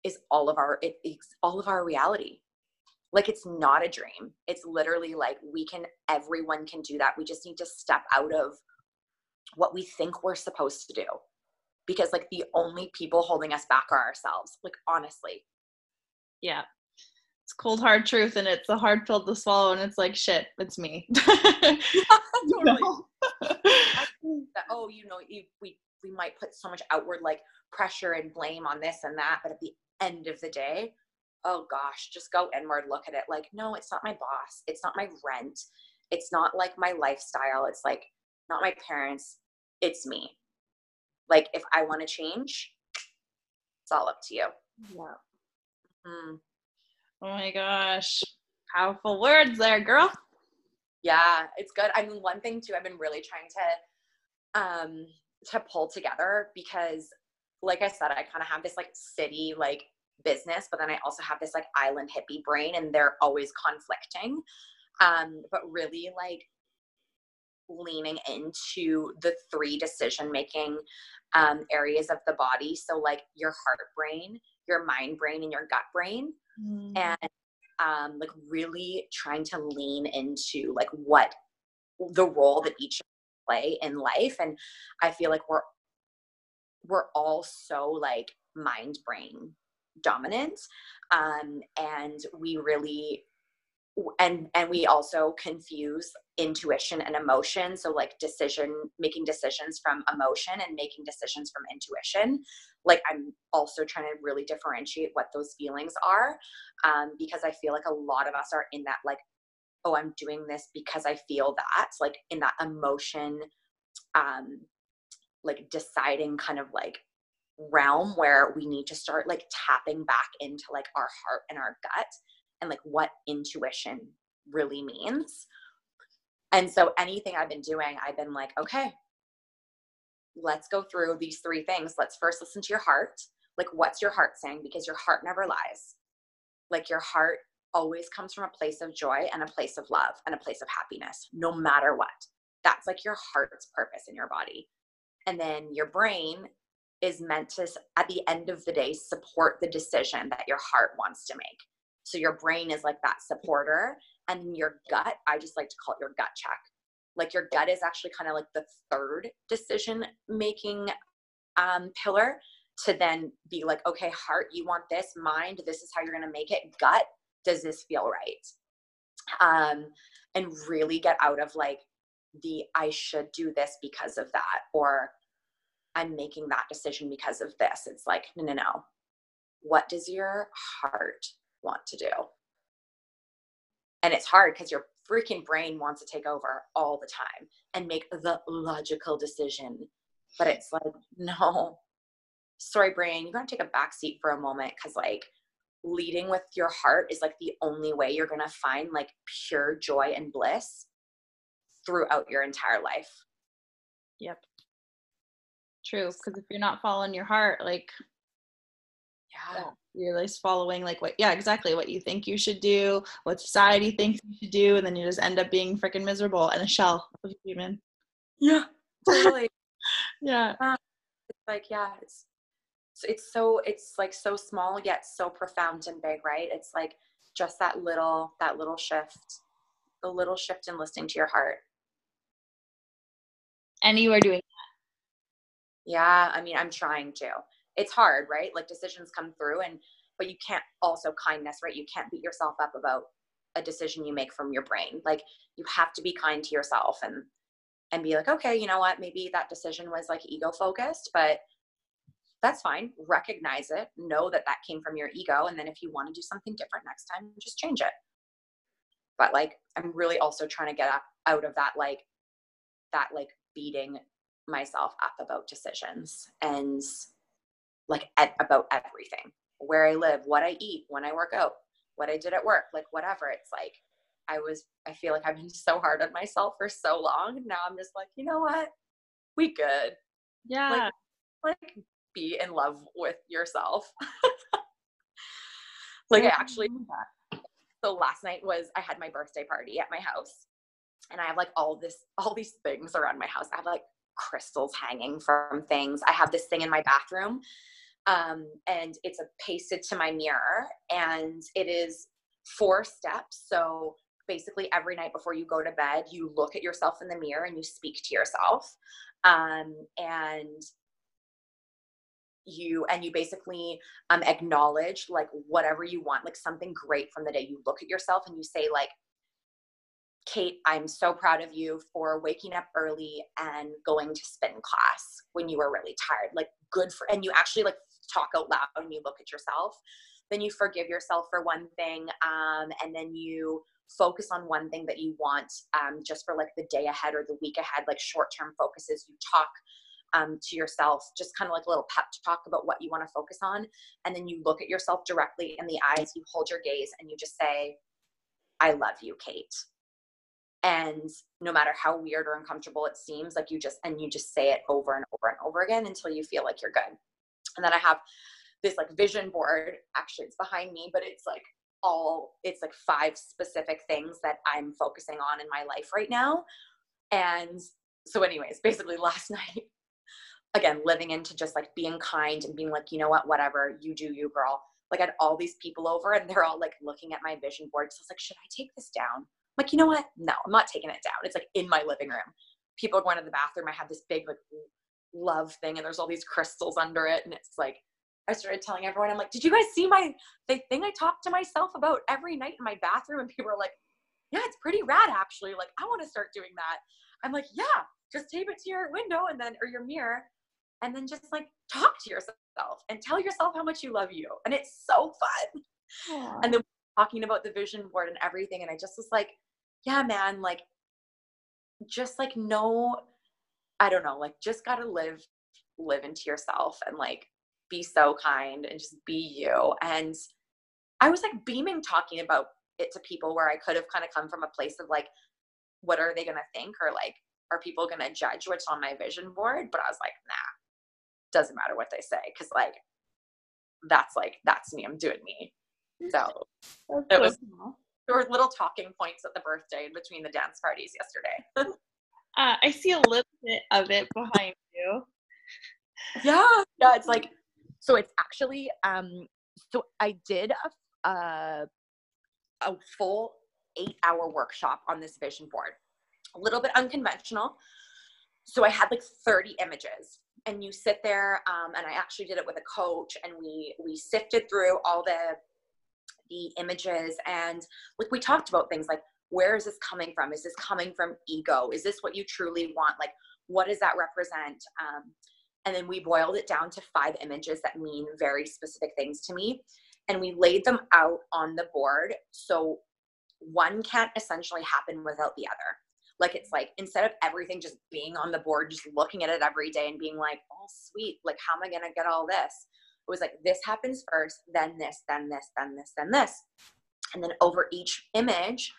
is all of our it, it's all of our reality like it's not a dream. It's literally like we can everyone can do that. We just need to step out of what we think we're supposed to do. Because like the only people holding us back are ourselves. Like honestly. Yeah. It's cold hard truth and it's a hard pill to swallow and it's like shit it's me. Totally. That oh you know you, we we might put so much outward like pressure and blame on this and that but at the end of the day oh gosh just go inward look at it like no it's not my boss it's not my rent it's not like my lifestyle it's like not my parents it's me like if i want to change it's all up to you yeah Mm. oh my gosh powerful words there girl Yeah, it's good. I mean, one thing too, I've been really trying to um to pull together because like I said, I kind of have this like city like business, but then I also have this like island hippie brain and they're always conflicting. Um, but really like leaning into the three decision making um areas of the body. So like your heart brain, your mind brain, and your gut brain and um, like really trying to lean into like what the role that each play in life and i feel like we're we're all so like mind brain dominant um and we really and and we also confuse intuition and emotion. So like decision making decisions from emotion and making decisions from intuition. Like i'm also trying to really differentiate what those feelings are um, because i feel like a lot of us are in that like oh i'm doing this because i feel that like in that emotion um like deciding kind of like realm where we need to start like tapping back into like our heart and our gut and like what intuition really means. And so anything i've been doing i've been like okay let's go through these three things. Let's first listen to your heart. Like what's your heart saying? Because your heart never lies. Like your heart always comes from a place of joy and a place of love and a place of happiness no matter what. That's like your heart's purpose in your body. And then your brain is meant to at the end of the day support the decision that your heart wants to make. So your brain is like that supporter and your gut i just like to call it your gut check. Like your gut is actually kind of like the third decision making um, pillar to then be like okay heart you want this mind this is how you're going to make it gut does this feel right? Um and really get out of like the i should do this because of that or i'm making that decision because of this. It's like no no no. What does your heart want to do? And it's hard because your freaking brain wants to take over all the time and make the logical decision. But it's like no. Sorry brain you're going to take a back seat for a moment because like leading with your heart is like the only way you're going to find like pure joy and bliss throughout your entire life. Yep. True, because if you're not following your heart, like yeah you're just following like what yeah, exactly what you think you should do, what society thinks you should do, and then you just end up being freaking miserable and a shell of a human. yeah totally Yeah. Um, it's like yeah it's it's so it's like so small yet so profound and big right it's like just that little that little shift the little shift in listening to your heart And you are doing. Yeah, I mean, I'm trying to. It's hard, right? Like decisions come through and but you can't also kindness, right? You can't beat yourself up about a decision you make from your brain. Like you have to be kind to yourself and and be like, okay, you know what? Maybe that decision was like ego focused, but that's fine. Recognize it. Know that that came from your ego. And then if you want to do something different next time, just change it. But like, I'm really also trying to get out of that, like, that, like, beating myself up about decisions and like about everything where I live, what I eat, when I work out, what I did at work, like, whatever. It's like, I was, I feel like I've been so hard on myself for so long. Now I'm just like, you know what? We good. Yeah. Like, like be in love with yourself. like I actually so last night was I had my birthday party at my house and I have like all this all these things around my house. I have like crystals hanging from things. I have this thing in my bathroom um, and it's a pasted to my mirror and it is four steps. So basically every night before you go to bed, you look at yourself in the mirror and you speak to yourself. Um, and you and you basically um, acknowledge like whatever you want like something great from the day you look at yourself and you say like kate i'm so proud of you for waking up early and going to spin class when you were really tired like good for and you actually like talk out loud and you look at yourself then you forgive yourself for one thing um, and then you focus on one thing that you want um, just for like the day ahead or the week ahead like short term focuses you talk um, to yourself, just kind of like a little pep talk about what you want to focus on. And then you look at yourself directly in the eyes, you hold your gaze, and you just say, I love you, Kate. And no matter how weird or uncomfortable it seems, like you just, and you just say it over and over and over again until you feel like you're good. And then I have this like vision board. Actually, it's behind me, but it's like all, it's like five specific things that I'm focusing on in my life right now. And so, anyways, basically last night again living into just like being kind and being like you know what whatever you do you girl like I had all these people over and they're all like looking at my vision board so I was like should I take this down like you know what no I'm not taking it down it's like in my living room people are going to the bathroom I have this big like love thing and there's all these crystals under it and it's like I started telling everyone I'm like did you guys see my the thing I talk to myself about every night in my bathroom and people are like yeah it's pretty rad actually like I want to start doing that I'm like yeah just tape it to your window and then or your mirror and then just like talk to yourself and tell yourself how much you love you. And it's so fun. Aww. And then talking about the vision board and everything. And I just was like, yeah, man, like, just like, no, I don't know, like, just gotta live, live into yourself and like be so kind and just be you. And I was like beaming talking about it to people where I could have kind of come from a place of like, what are they gonna think? Or like, are people gonna judge what's on my vision board? But I was like, nah, doesn't matter what they say because like that's like that's me i'm doing me so it was there were little talking points at the birthday between the dance parties yesterday. Uh, i see a little bit of it behind you. Yeah yeah it's like so it's actually um so i did a uh, a full eight hour workshop on this vision board. A little bit unconventional. So i had like 30 images. And you sit there um, and i actually did it with a coach and we we sifted through all the the images and like we talked about things like where is this coming from? Is this coming from ego? Is this what you truly want? Like what does that represent? Um, and then we boiled it down to five images that mean very specific things to me and we laid them out on the board so one can't essentially happen without the other. Like it's like instead of everything just being on the board, just looking at it every day and being like, oh, sweet, like how am I going to get all this? It was like, this happens first, then this, then this, then this, then this. And then over each image,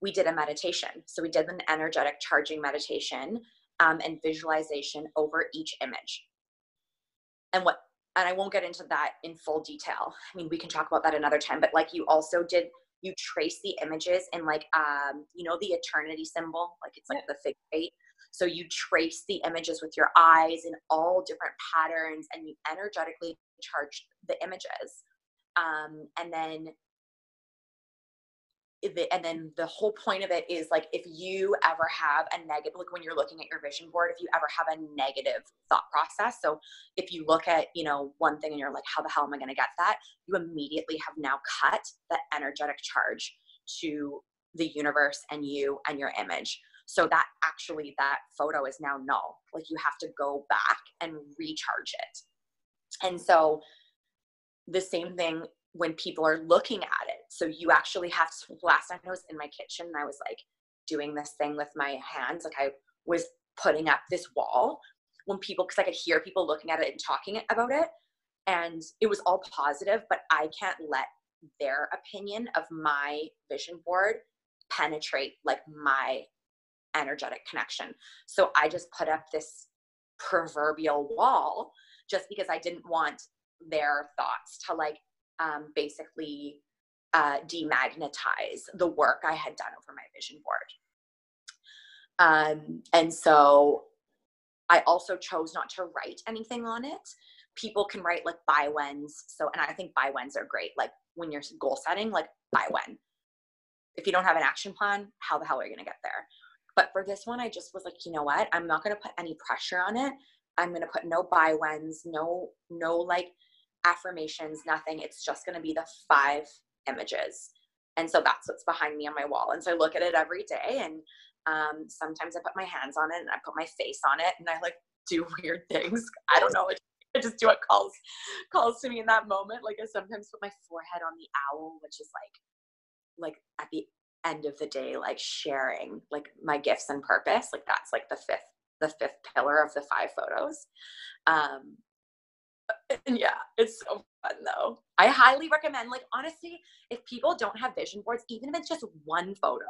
we did a meditation. So we did an energetic charging meditation um, and visualization over each image. And what, and I won't get into that in full detail. I mean, we can talk about that another time, but like you also did you trace the images in like um you know the eternity symbol like it's like yeah. the figure eight so you trace the images with your eyes in all different patterns and you energetically charge the images. Um and then and then the whole point of it is like if you ever have a negative like when you're looking at your vision board if you ever have a negative thought process so if you look at you know one thing and you're like how the hell am i going to get that? you immediately have now cut the energetic charge to the universe and you and your image so that actually that photo is now null like you have to go back and recharge it and so the same thing when people are looking at it. So you actually have to, last time I was in my kitchen and I was like doing this thing with my hands, like I was putting up this wall when people, because I could hear people looking at it and talking about it. And it was all positive, but I can't let their opinion of my vision board penetrate like my energetic connection. So I just put up this proverbial wall just because I didn't want their thoughts to like um, basically uh, demagnetize the work I had done over my vision board. Um, and so I also chose not to write anything on it. People can write like by whens. So, and I think by whens are great. Like when you're goal setting, like by when. If you don't have an action plan, how the hell are you going to get there? But for this one, I just was like, you know what? I'm not going to put any pressure on it. I'm going to put no by whens, no, no like affirmations, nothing. It's just going to be the five images. And so that's what's behind me on my wall. And so I look at it every day and um, sometimes I put my hands on it and I put my face on it and I like do weird things. I don't know. I just do what calls calls to me in that moment. Like I sometimes put my forehead on the owl, which is like like at the end of the day, like sharing like my gifts and purpose. Like that's like the fifth the fifth pillar of the five photos. Um, and yeah, it's so fun though. I highly recommend, like, honestly, if people don't have vision boards, even if it's just one photo,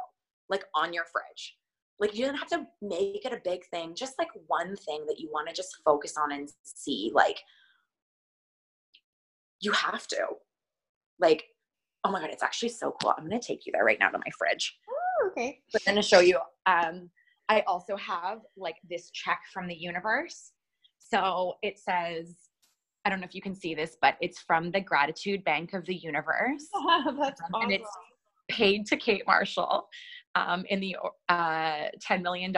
like on your fridge, like, you don't have to make it a big thing, just like one thing that you want to just focus on and see. Like, you have to. Like, oh my God, it's actually so cool. I'm going to take you there right now to my fridge. Oh, okay. But then to show you, um, I also have like this check from the universe. So it says, I don't know if you can see this, but it's from the Gratitude Bank of the Universe. That's um, awesome. And it's paid to Kate Marshall um, in the uh, $10 million.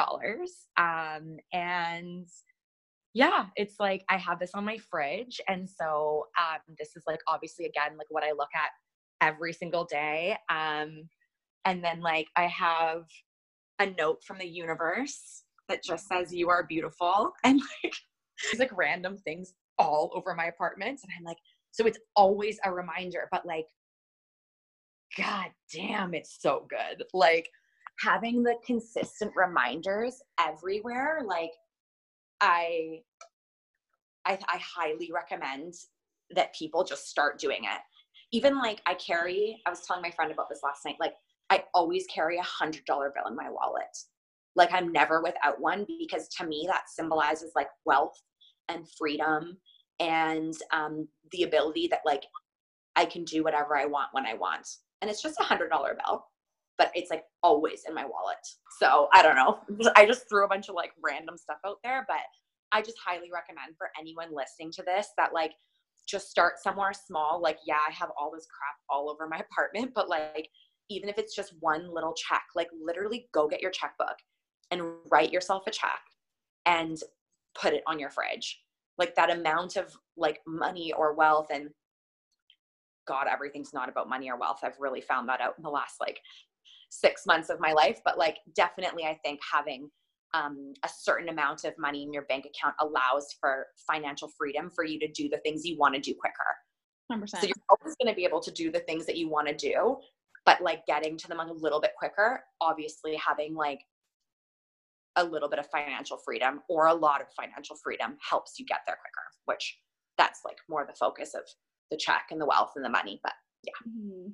Um, and yeah, it's like I have this on my fridge. And so um, this is like obviously, again, like what I look at every single day. Um, and then like I have a note from the universe that just says, You are beautiful. And like, these like random things all over my apartment. And I'm like, so it's always a reminder, but like, God damn, it's so good. Like having the consistent reminders everywhere, like I I, I highly recommend that people just start doing it. Even like I carry, I was telling my friend about this last night, like I always carry a hundred dollar bill in my wallet. Like I'm never without one because to me that symbolizes like wealth and freedom and um, the ability that like I can do whatever I want when I want. And it's just a hundred dollar bill, but it's like always in my wallet. So I don't know. I just threw a bunch of like random stuff out there, but I just highly recommend for anyone listening to this that like just start somewhere small. Like, yeah, I have all this crap all over my apartment, but like, even if it's just one little check, like literally go get your checkbook and write yourself a check and put it on your fridge like that amount of like money or wealth and god everything's not about money or wealth i've really found that out in the last like six months of my life but like definitely i think having um, a certain amount of money in your bank account allows for financial freedom for you to do the things you want to do quicker 100%. so you're always going to be able to do the things that you want to do but like getting to them a little bit quicker obviously having like a little bit of financial freedom or a lot of financial freedom helps you get there quicker, which that's like more the focus of the check and the wealth and the money. But yeah. Mm-hmm.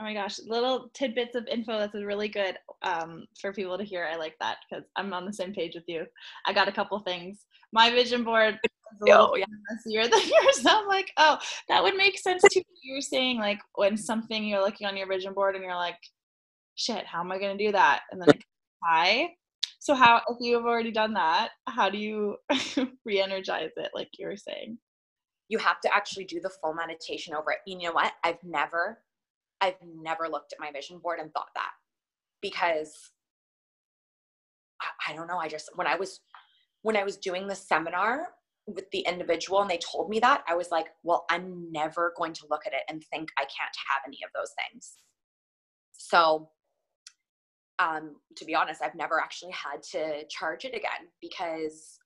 Oh my gosh, little tidbits of info that's really good um, for people to hear. I like that because I'm on the same page with you. I got a couple things. My vision board is a little oh, yeah. messier than yours. I'm like, oh, that would make sense too. You're saying like when something you're looking on your vision board and you're like, shit, how am I going to do that? And then hi, so how if you've already done that, how do you re-energize it like you were saying? You have to actually do the full meditation over it. You know what? I've never I've never looked at my vision board and thought that because I, I don't know. I just, when I was, when I was doing the seminar with the individual and they told me that, I was like, well, I'm never going to look at it and think I can't have any of those things. So, um, to be honest, I've never actually had to charge it again because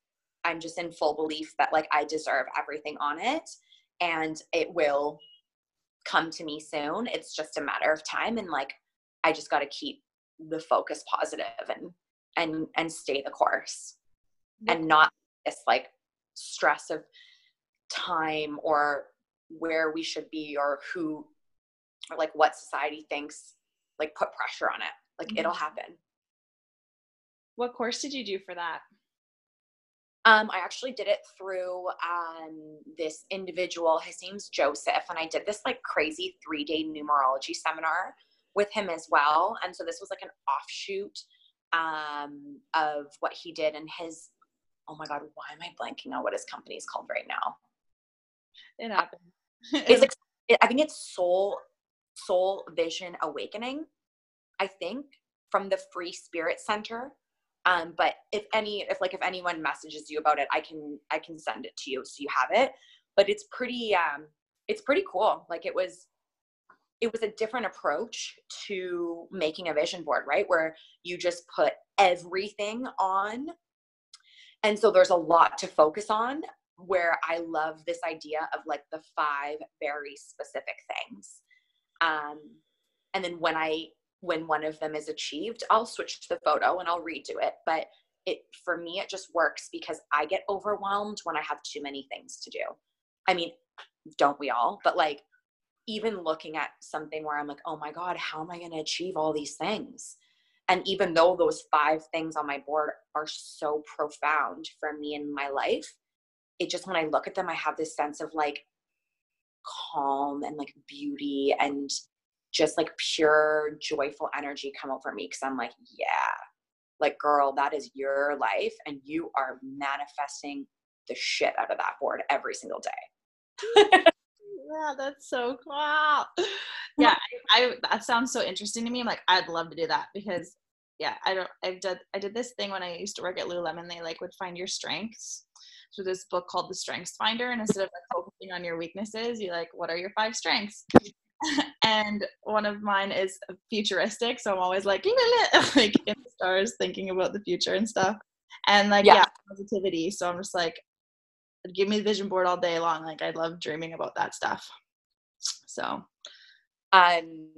I'm just in full belief that like I deserve everything on it and it will come to me soon. It's just a matter of time and like I just got to keep the focus positive and and and stay the course and not this like stress of time or where we should be or who or like what society thinks like put pressure on it like mm-hmm. it'll happen what course did you do for that um, I actually did it through um, this individual. His name's Joseph, and I did this like crazy three day numerology seminar with him as well. And so this was like an offshoot um, of what he did. And his, oh my God, why am I blanking on what his company is called right now? It happened. it's like, I think it's Soul Soul Vision Awakening. I think from the Free Spirit Center um, but if any if like if anyone messages you about it i can i can send it to you so you have it. But it's pretty um it's pretty cool. Like it was it was a different approach to making a vision board right? Where you just put everything on. And so there's a lot to focus on where i love this idea of like the five very specific things. Um and then when i when one of them is achieved, I'll switch the photo and I'll redo it. But it for me, it just works because I get overwhelmed when I have too many things to do. I mean, don't we all? But like even looking at something where I'm like, oh my God, how am I going to achieve all these things? And even though those five things on my board are so profound for me in my life, it just when I look at them, I have this sense of like calm and like beauty and just like pure joyful energy come over me because I'm like, yeah, like, girl, that is your life, and you are manifesting the shit out of that board every single day. yeah, that's so cool. Yeah, I, I, that sounds so interesting to me. I'm like, I'd love to do that because yeah, I don't I've done I did this thing when I used to work at Lululemon. They like would find your strengths. So this book called The Strengths Finder, and instead of like focusing on your weaknesses, you like, what are your five strengths? and one of mine is futuristic so i'm always like like in the stars thinking about the future and stuff. And like yeah. yeah positivity. So i'm just like give me the vision board all day long like i love dreaming about that stuff. So. Um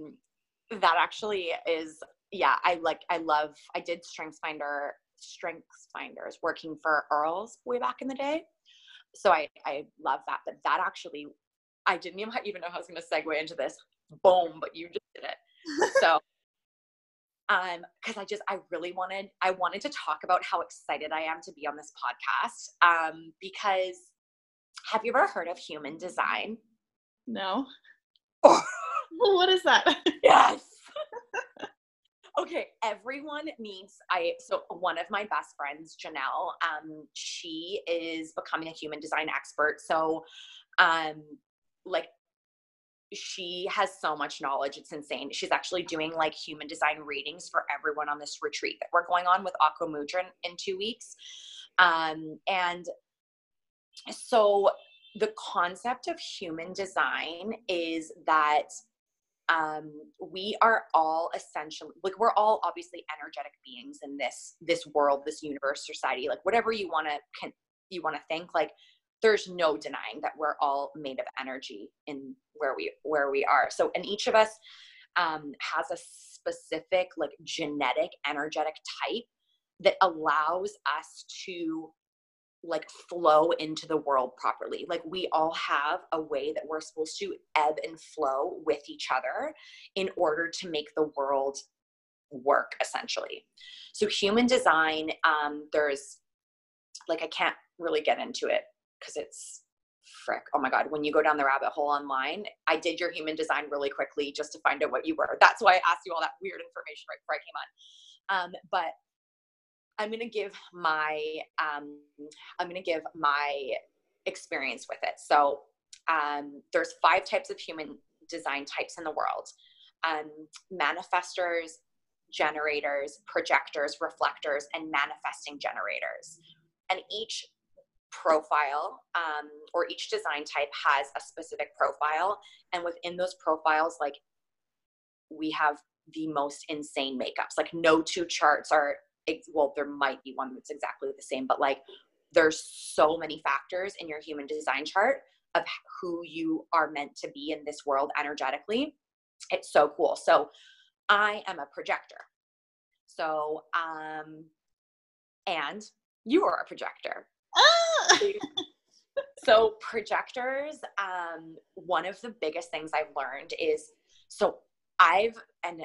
that actually is yeah i like i love i did strengths finder strengths finders working for earls way back in the day. So i i love that but that actually I didn't even know how I was going to segue into this. Boom, but you just did it. so, um, because I just I really wanted I wanted to talk about how excited I am to be on this podcast. Um, because have you ever heard of human design? No. Oh. what is that? yes. okay, everyone needs I so one of my best friends, Janelle, um, she is becoming a human design expert. So um like she has so much knowledge it's insane. She's actually doing like human design readings for everyone on this retreat that we're going on with aqua mudra in two weeks. Um, and so the concept of human design is that um, we are all essentially like we're all obviously energetic beings in this this world this universe society like whatever you want to you want to think like there's no denying that we're all made of energy in where we where we are. So and each of us um, has a specific like genetic energetic type that allows us to like flow into the world properly. Like we all have a way that we're supposed to ebb and flow with each other in order to make the world work essentially. So human design um, there's like i can't really get into it because it's frick oh my god when you go down the rabbit hole online i did your human design really quickly just to find out what you were. That's why i asked you all that weird information right before i came on. Um, but i'm going to give my um, i'm going to give my experience with it. So um, there's five types of human design types in the world. Um, manifestors, generators, projectors, reflectors, and manifesting generators. And each profile um, or each design type has a specific profile. And within those profiles, like we have the most insane makeups. Like no two charts are, well, there might be one that's exactly the same, but like there's so many factors in your human design chart of who you are meant to be in this world energetically. It's so cool. So I am a projector. So, um, and you are a projector. So projectors, um, one of the biggest things I've learned is so I've and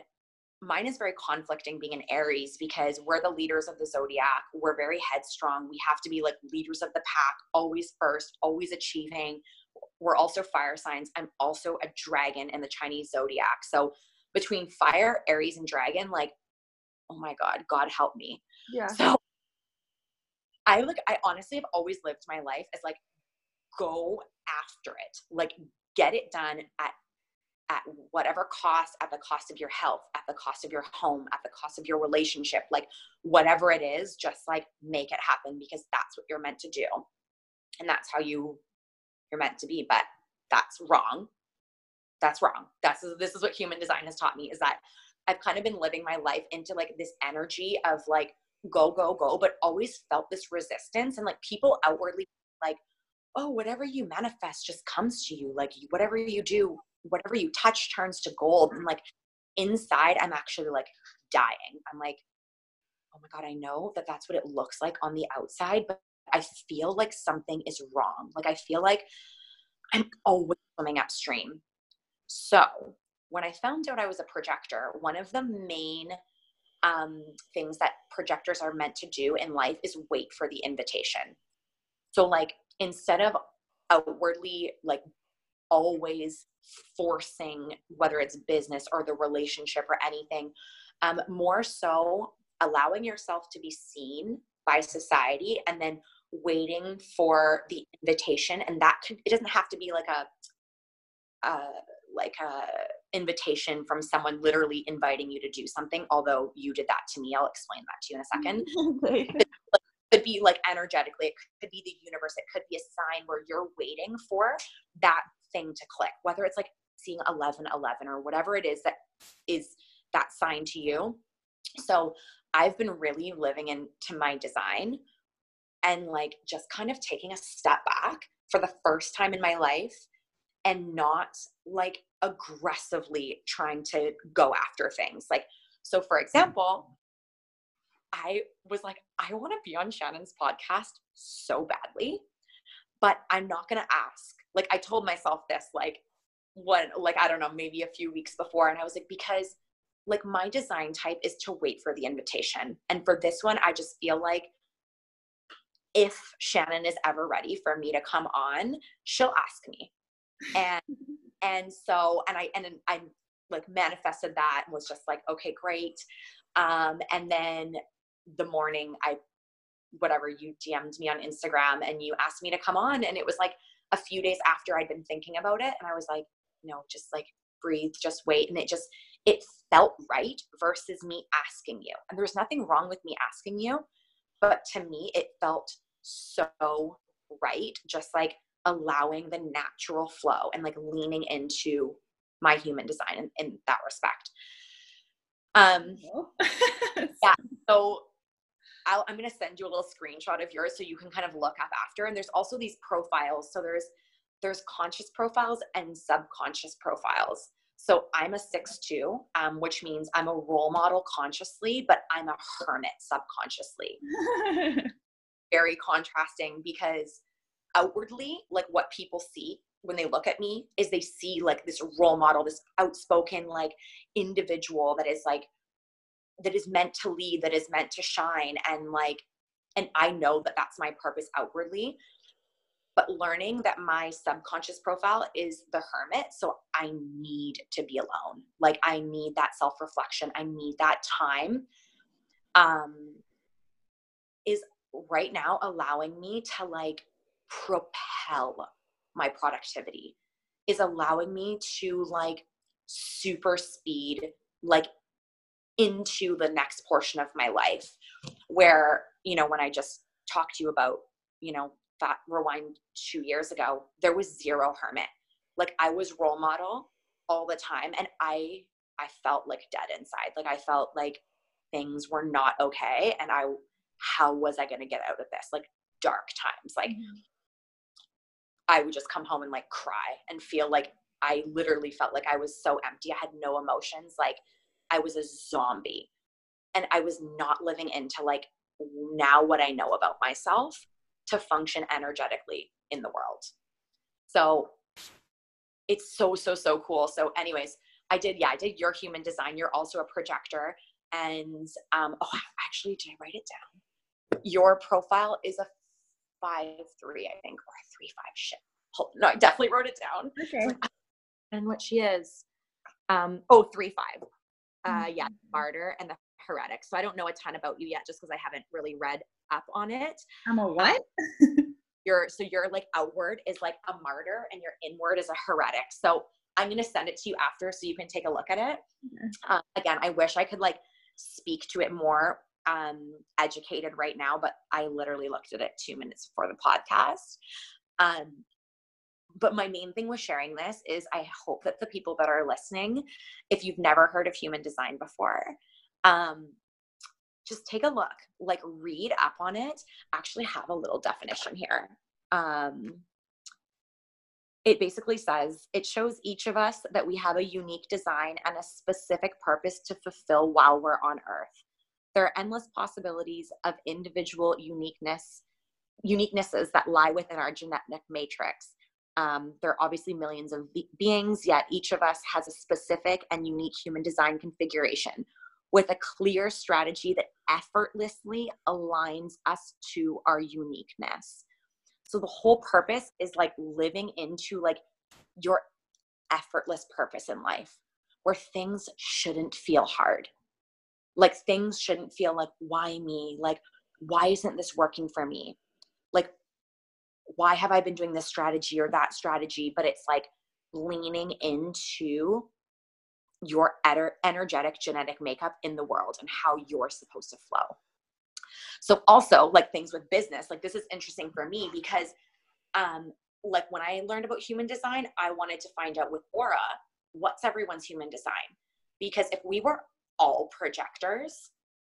mine is very conflicting being an Aries because we're the leaders of the zodiac. We're very headstrong. We have to be like leaders of the pack, always first, always achieving. We're also fire signs. I'm also a dragon in the Chinese zodiac. So between fire, Aries, and dragon, like, oh my God, God help me. Yeah. So I like, I honestly have always lived my life as like, go after it. Like, get it done at at whatever cost, at the cost of your health, at the cost of your home, at the cost of your relationship, like whatever it is, just like make it happen because that's what you're meant to do. And that's how you you're meant to be. But that's wrong. That's wrong. That's this is what human design has taught me is that I've kind of been living my life into like this energy of like go, go, go, but always felt this resistance and like people outwardly like, oh, whatever you manifest just comes to you. Like whatever you do whatever you touch turns to gold. And like inside i'm actually like dying. I'm like oh my god i know that that's what it looks like on the outside but i feel like something is wrong. Like i feel like i'm always swimming upstream. So when i found out i was a projector one of the main um, things that projectors are meant to do in life is wait for the invitation. So like instead of outwardly like always forcing whether it's business or the relationship or anything um, more so allowing yourself to be seen by society and then waiting for the invitation. And that could it doesn't have to be like a uh, like a invitation from someone literally inviting you to do something although you did that to me. I'll explain that to you in a second. It could be like energetically it could be the universe it could be a sign where you're waiting for that thing to click, whether it's like seeing 11 11 or whatever it is that is that sign to you. So I've been really living into my design and like just kind of taking a step back for the first time in my life and not like aggressively trying to go after things. Like, so for hmm. example, I was like, I want to be on Shannon's podcast so badly, but I'm not going to ask like I told myself this like what like I don't know, maybe a few weeks before and I was like because like my design type is to wait for the invitation. And for this one I just feel like if Shannon is ever ready for me to come on, she'll ask me. And and so and I and I like manifested that and was just like, okay, great. Um, and then the morning I whatever you DM'd me on Instagram and you asked me to come on and it was like a few days after I'd been thinking about it. And I was like, no, just like breathe, just wait. And it just, it felt right versus me asking you. And there's nothing wrong with me asking you. But to me, it felt so right. Just like allowing the natural flow and like leaning into my human design in, in that respect. Um, yeah. So i am going to send you a little screenshot of yours so you can kind of look up after. And there's also these profiles. So there's there's conscious profiles and subconscious profiles. So I'm a six two, um, which means I'm a role model consciously, but I'm a hermit subconsciously. Very contrasting because outwardly, like what people see when they look at me is they see like this role model, this outspoken like individual that is like that is meant to lead that is meant to shine and like and i know that that's my purpose outwardly. But learning that my subconscious profile is the hermit so i need to be alone. Like i need that self reflection i need that time um is right now allowing me to like propel my productivity is allowing me to like super speed like into the next portion of my life where you know when i just talked to you about you know that rewind two years ago there was zero hermit. Like i was role model all the time and i i felt like dead inside. Like i felt like things were not okay and i how was i going to get out of this? Like dark times. Like mm-hmm. I would just come home and like cry and feel like i literally felt like i was so empty. I had no emotions. Like i was a zombie. And i was not living into like now what i know about myself to function energetically in the world. So it's so so so cool. So anyways i did yeah i did your human design. You're also a projector. And um oh actually did i write it down? Your profile is a five three i think or three five shit Hold, no i definitely wrote it down. Okay. and what she is um oh three five. Uh yeah mm-hmm. martyr and the heretic so i don't know a ton about you yet just because i haven't really read up on it. I'm a what? You're so you're like outward is like a martyr and your inward is a heretic. So i'm going to send it to you after so you can take a look at it. Uh, again i wish i could like speak to it more um educated right now but i literally looked at it two minutes before the podcast um but my main thing with sharing this is i hope that the people that are listening if you've never heard of human design before um just take a look, like read up on it. Actually, have a little definition here. Um, it basically says it shows each of us that we have a unique design and a specific purpose to fulfill while we're on earth. There are endless possibilities of individual uniqueness, uniquenesses that lie within our genetic matrix. Um, there are obviously millions of be- beings, yet each of us has a specific and unique human design configuration with a clear strategy that effortlessly aligns us to our uniqueness. So the whole purpose is like living into like your effortless purpose in life where things shouldn't feel hard. Like things shouldn't feel like why me? Like why isn't this working for me? Like why have I been doing this strategy or that strategy? But it's like leaning into your energetic genetic makeup in the world and how you're supposed to flow. So also like things with business, like this is interesting for me because um like when I learned about human design, I wanted to find out with aura what's everyone's human design. Because if we were all projectors,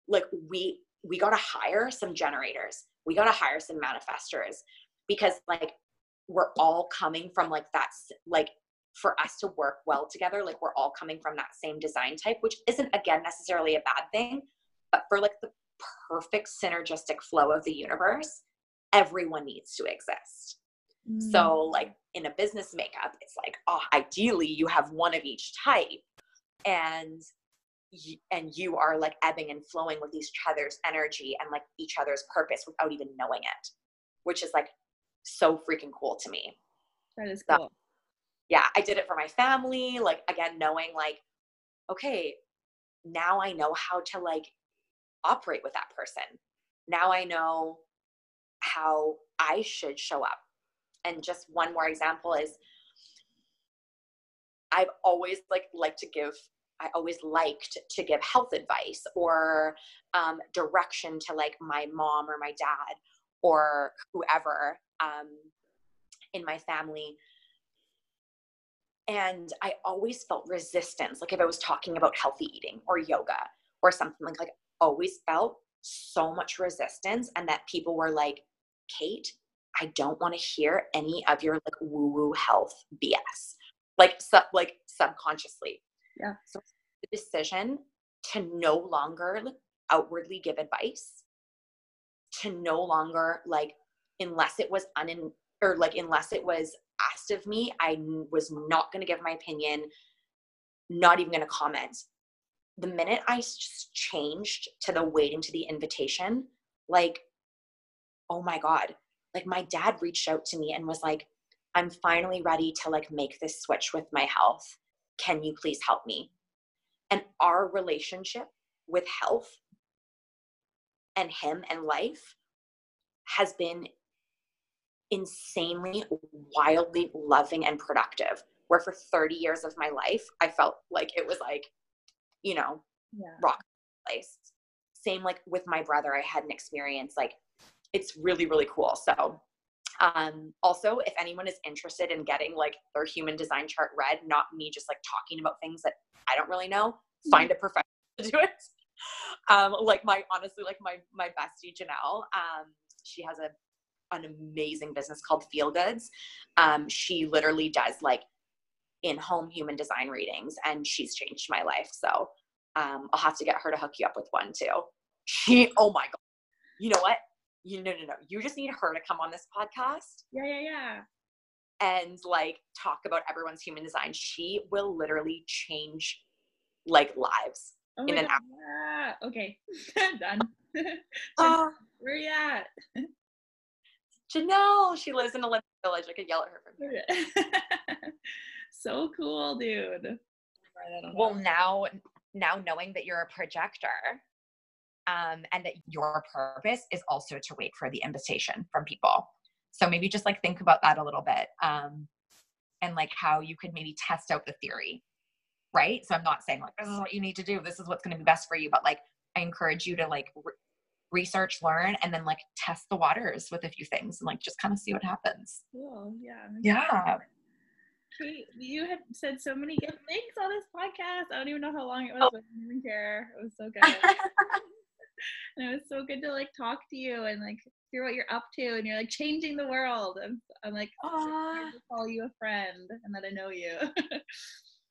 like we we got to hire some generators. We got to hire some manifestors because like we're all coming from like that's like for us to work well together like we're all coming from that same design type which isn't again necessarily a bad thing but for like the perfect synergistic flow of the universe everyone needs to exist mm. so like in a business makeup it's like oh ideally you have one of each type and and you are like ebbing and flowing with each other's energy and like each other's purpose without even knowing it which is like so freaking cool to me that is cool so, yeah, I did it for my family. Like, again, knowing like, okay, now I know how to like operate with that person. Now I know how I should show up. And just one more example is I've always like like to give I always liked to give health advice or um, direction to like my mom or my dad or whoever um, in my family. And i always felt resistance like if i was talking about healthy eating or yoga or something like like always felt so much resistance and that people were like kate i don't want to hear any of your like woo woo health bs like sub like subconsciously yeah so the decision to no longer outwardly give advice to no longer like unless it was un or like unless it was asked of me, I was not going to give my opinion, not even going to comment. The minute I changed to the waiting to the invitation, like, oh my God, like my dad reached out to me and was like, I'm finally ready to like make this switch with my health. Can you please help me? And our relationship with health and him and life has been insanely, wildly loving and productive where for 30 years of my life, I felt like it was like, you know, yeah. rock place. Same like with my brother, I had an experience like it's really, really cool. So um, also, if anyone is interested in getting like their human design chart read, not me just like talking about things that I don't really know, mm-hmm. find a professional to do it. Um, like my honestly, like my my bestie Janelle, um, she has a an amazing business called Feel Goods. Um, she literally does like in home human design readings, and she's changed my life. So um, I'll have to get her to hook you up with one too. She, oh my god, you know what? You no no no. You just need her to come on this podcast. Yeah yeah yeah. And like talk about everyone's human design. She will literally change like lives oh in an hour. Yeah. Okay, done. uh, Where are you at? Janelle, she lives in a village. I could yell at her from here. so cool, dude. Well, now, now knowing that you're a projector, um, and that your purpose is also to wait for the invitation from people. So maybe just like think about that a little bit, um, and like how you could maybe test out the theory, right? So I'm not saying like this is what you need to do, this is what's going to be best for you, but like I encourage you to like re- research, learn, and then like test the waters with a few things and like just kind of see what happens. Cool. Yeah. Yeah. Kate, you have said so many good things on this podcast. I don't even know how long it was, oh. but I didn't even care. It was so good. and it was so good to like talk to you and like hear what you're up to and you're like changing the world. I'm, I'm like, oh, to call you a friend and that I know you.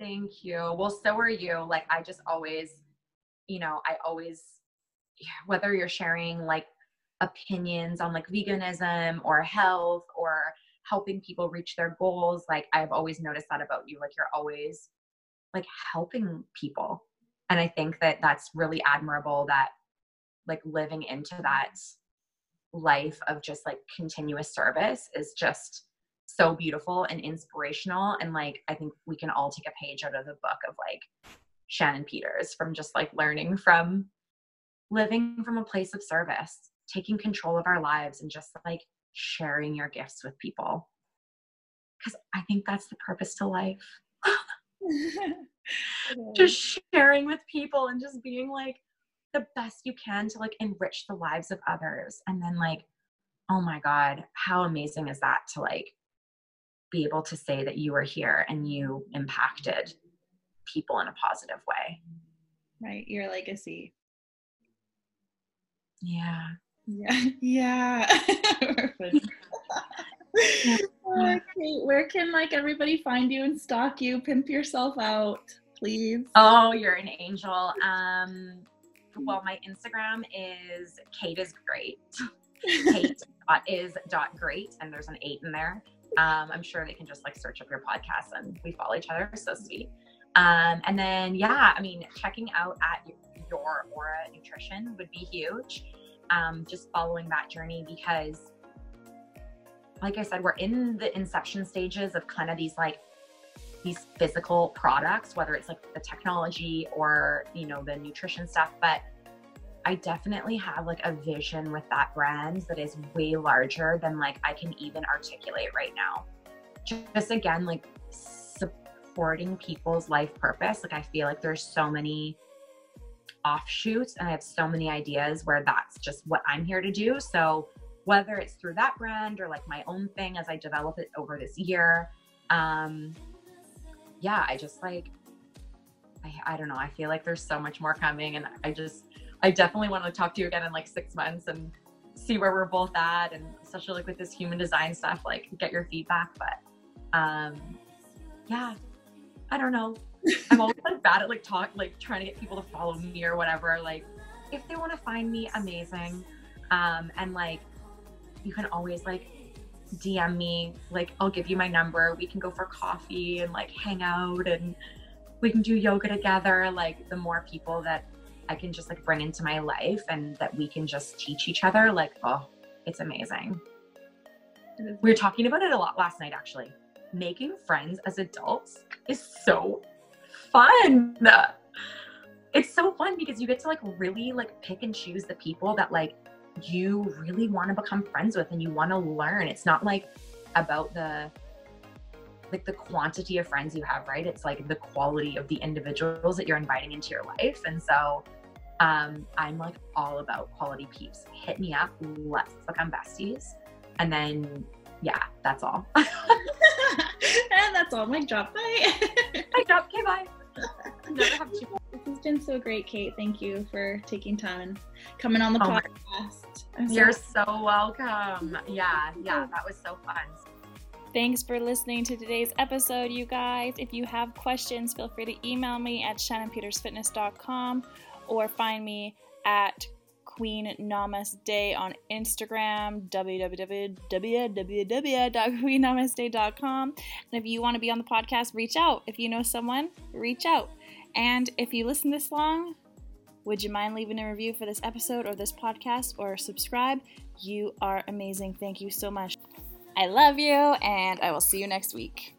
Thank you. Well, so are you. Like, I just always, you know, I always whether you're sharing like opinions on like veganism or health or helping people reach their goals like i've always noticed that about you like you're always like helping people and i think that that's really admirable that like living into that life of just like continuous service is just so beautiful and inspirational and like i think we can all take a page out of the book of like shannon peters from just like learning from living from a place of service, taking control of our lives and just like sharing your gifts with people. Because I think that's the purpose to life. just sharing with people and just being like the best you can to like enrich the lives of others. And then, like, oh my God, how amazing is that to like be able to say that you were here and you impacted people in a positive way? Right. Your legacy. Yeah. Yeah. Yeah. okay. Where can like everybody find you and stalk you? Pimp yourself out, please. Oh, you're an angel. Um well, my Instagram is Kate is great. Kate dot is dot great, and there's an eight in there. Um, I'm sure they can just like search up your podcast and we follow each other. So sweet. Um, and then yeah, I mean, checking out at your Aura Nutrition would be huge. Um, just following that journey because, like I said, we're in the inception stages of kind of these like these physical products, whether it's like the technology or you know the nutrition stuff, but I definitely have like a vision with that brand that is way larger than like I can even articulate right now. Just again, like supporting people's life purpose. Like I feel like there's so many offshoots and I have so many ideas where that's just what I'm here to do. So whether it's through that brand or like my own thing as I develop it over this year, um, yeah, I just like, I, I don't know. I feel like there's so much more coming and I just, I definitely want to talk to you again in like six months and see where we're both at and especially like with this human design stuff, like get your feedback. But um, yeah, I don't know. I'm always like bad at like talk, like trying to get people to follow me or whatever. Like, if they want to find me, amazing. Um, and like, you can always like DM me. Like, I'll give you my number. We can go for coffee and like hang out and we can do yoga together. Like, the more people that I can just like bring into my life and that we can just teach each other, like, oh, it's amazing. We were talking about it a lot last night, actually. Making friends as adults is so fun. It's so fun because you get to like really like pick and choose the people that like you really want to become friends with and you want to learn. It's not like about the like the quantity of friends you have, right? It's like the quality of the individuals that you're inviting into your life. And so um, I'm like all about quality peeps. Hit me up. Let's become besties. And then, yeah, that's all. and that's all. My job. Bye. Mic drop. Okay, bye. Never have to. This has been so great, Kate. Thank you for taking time and coming on the oh podcast. You're so welcome. Yeah, yeah, that was so fun. Thanks for listening to today's episode, you guys. If you have questions, feel free to email me at shannonpetersfitness.com or find me at Queen Namaste on Instagram, www.queennamaste.com. And if you want to be on the podcast, reach out. If you know someone, reach out. And if you listen this long, would you mind leaving a review for this episode or this podcast or subscribe? You are amazing. Thank you so much. I love you, and I will see you next week.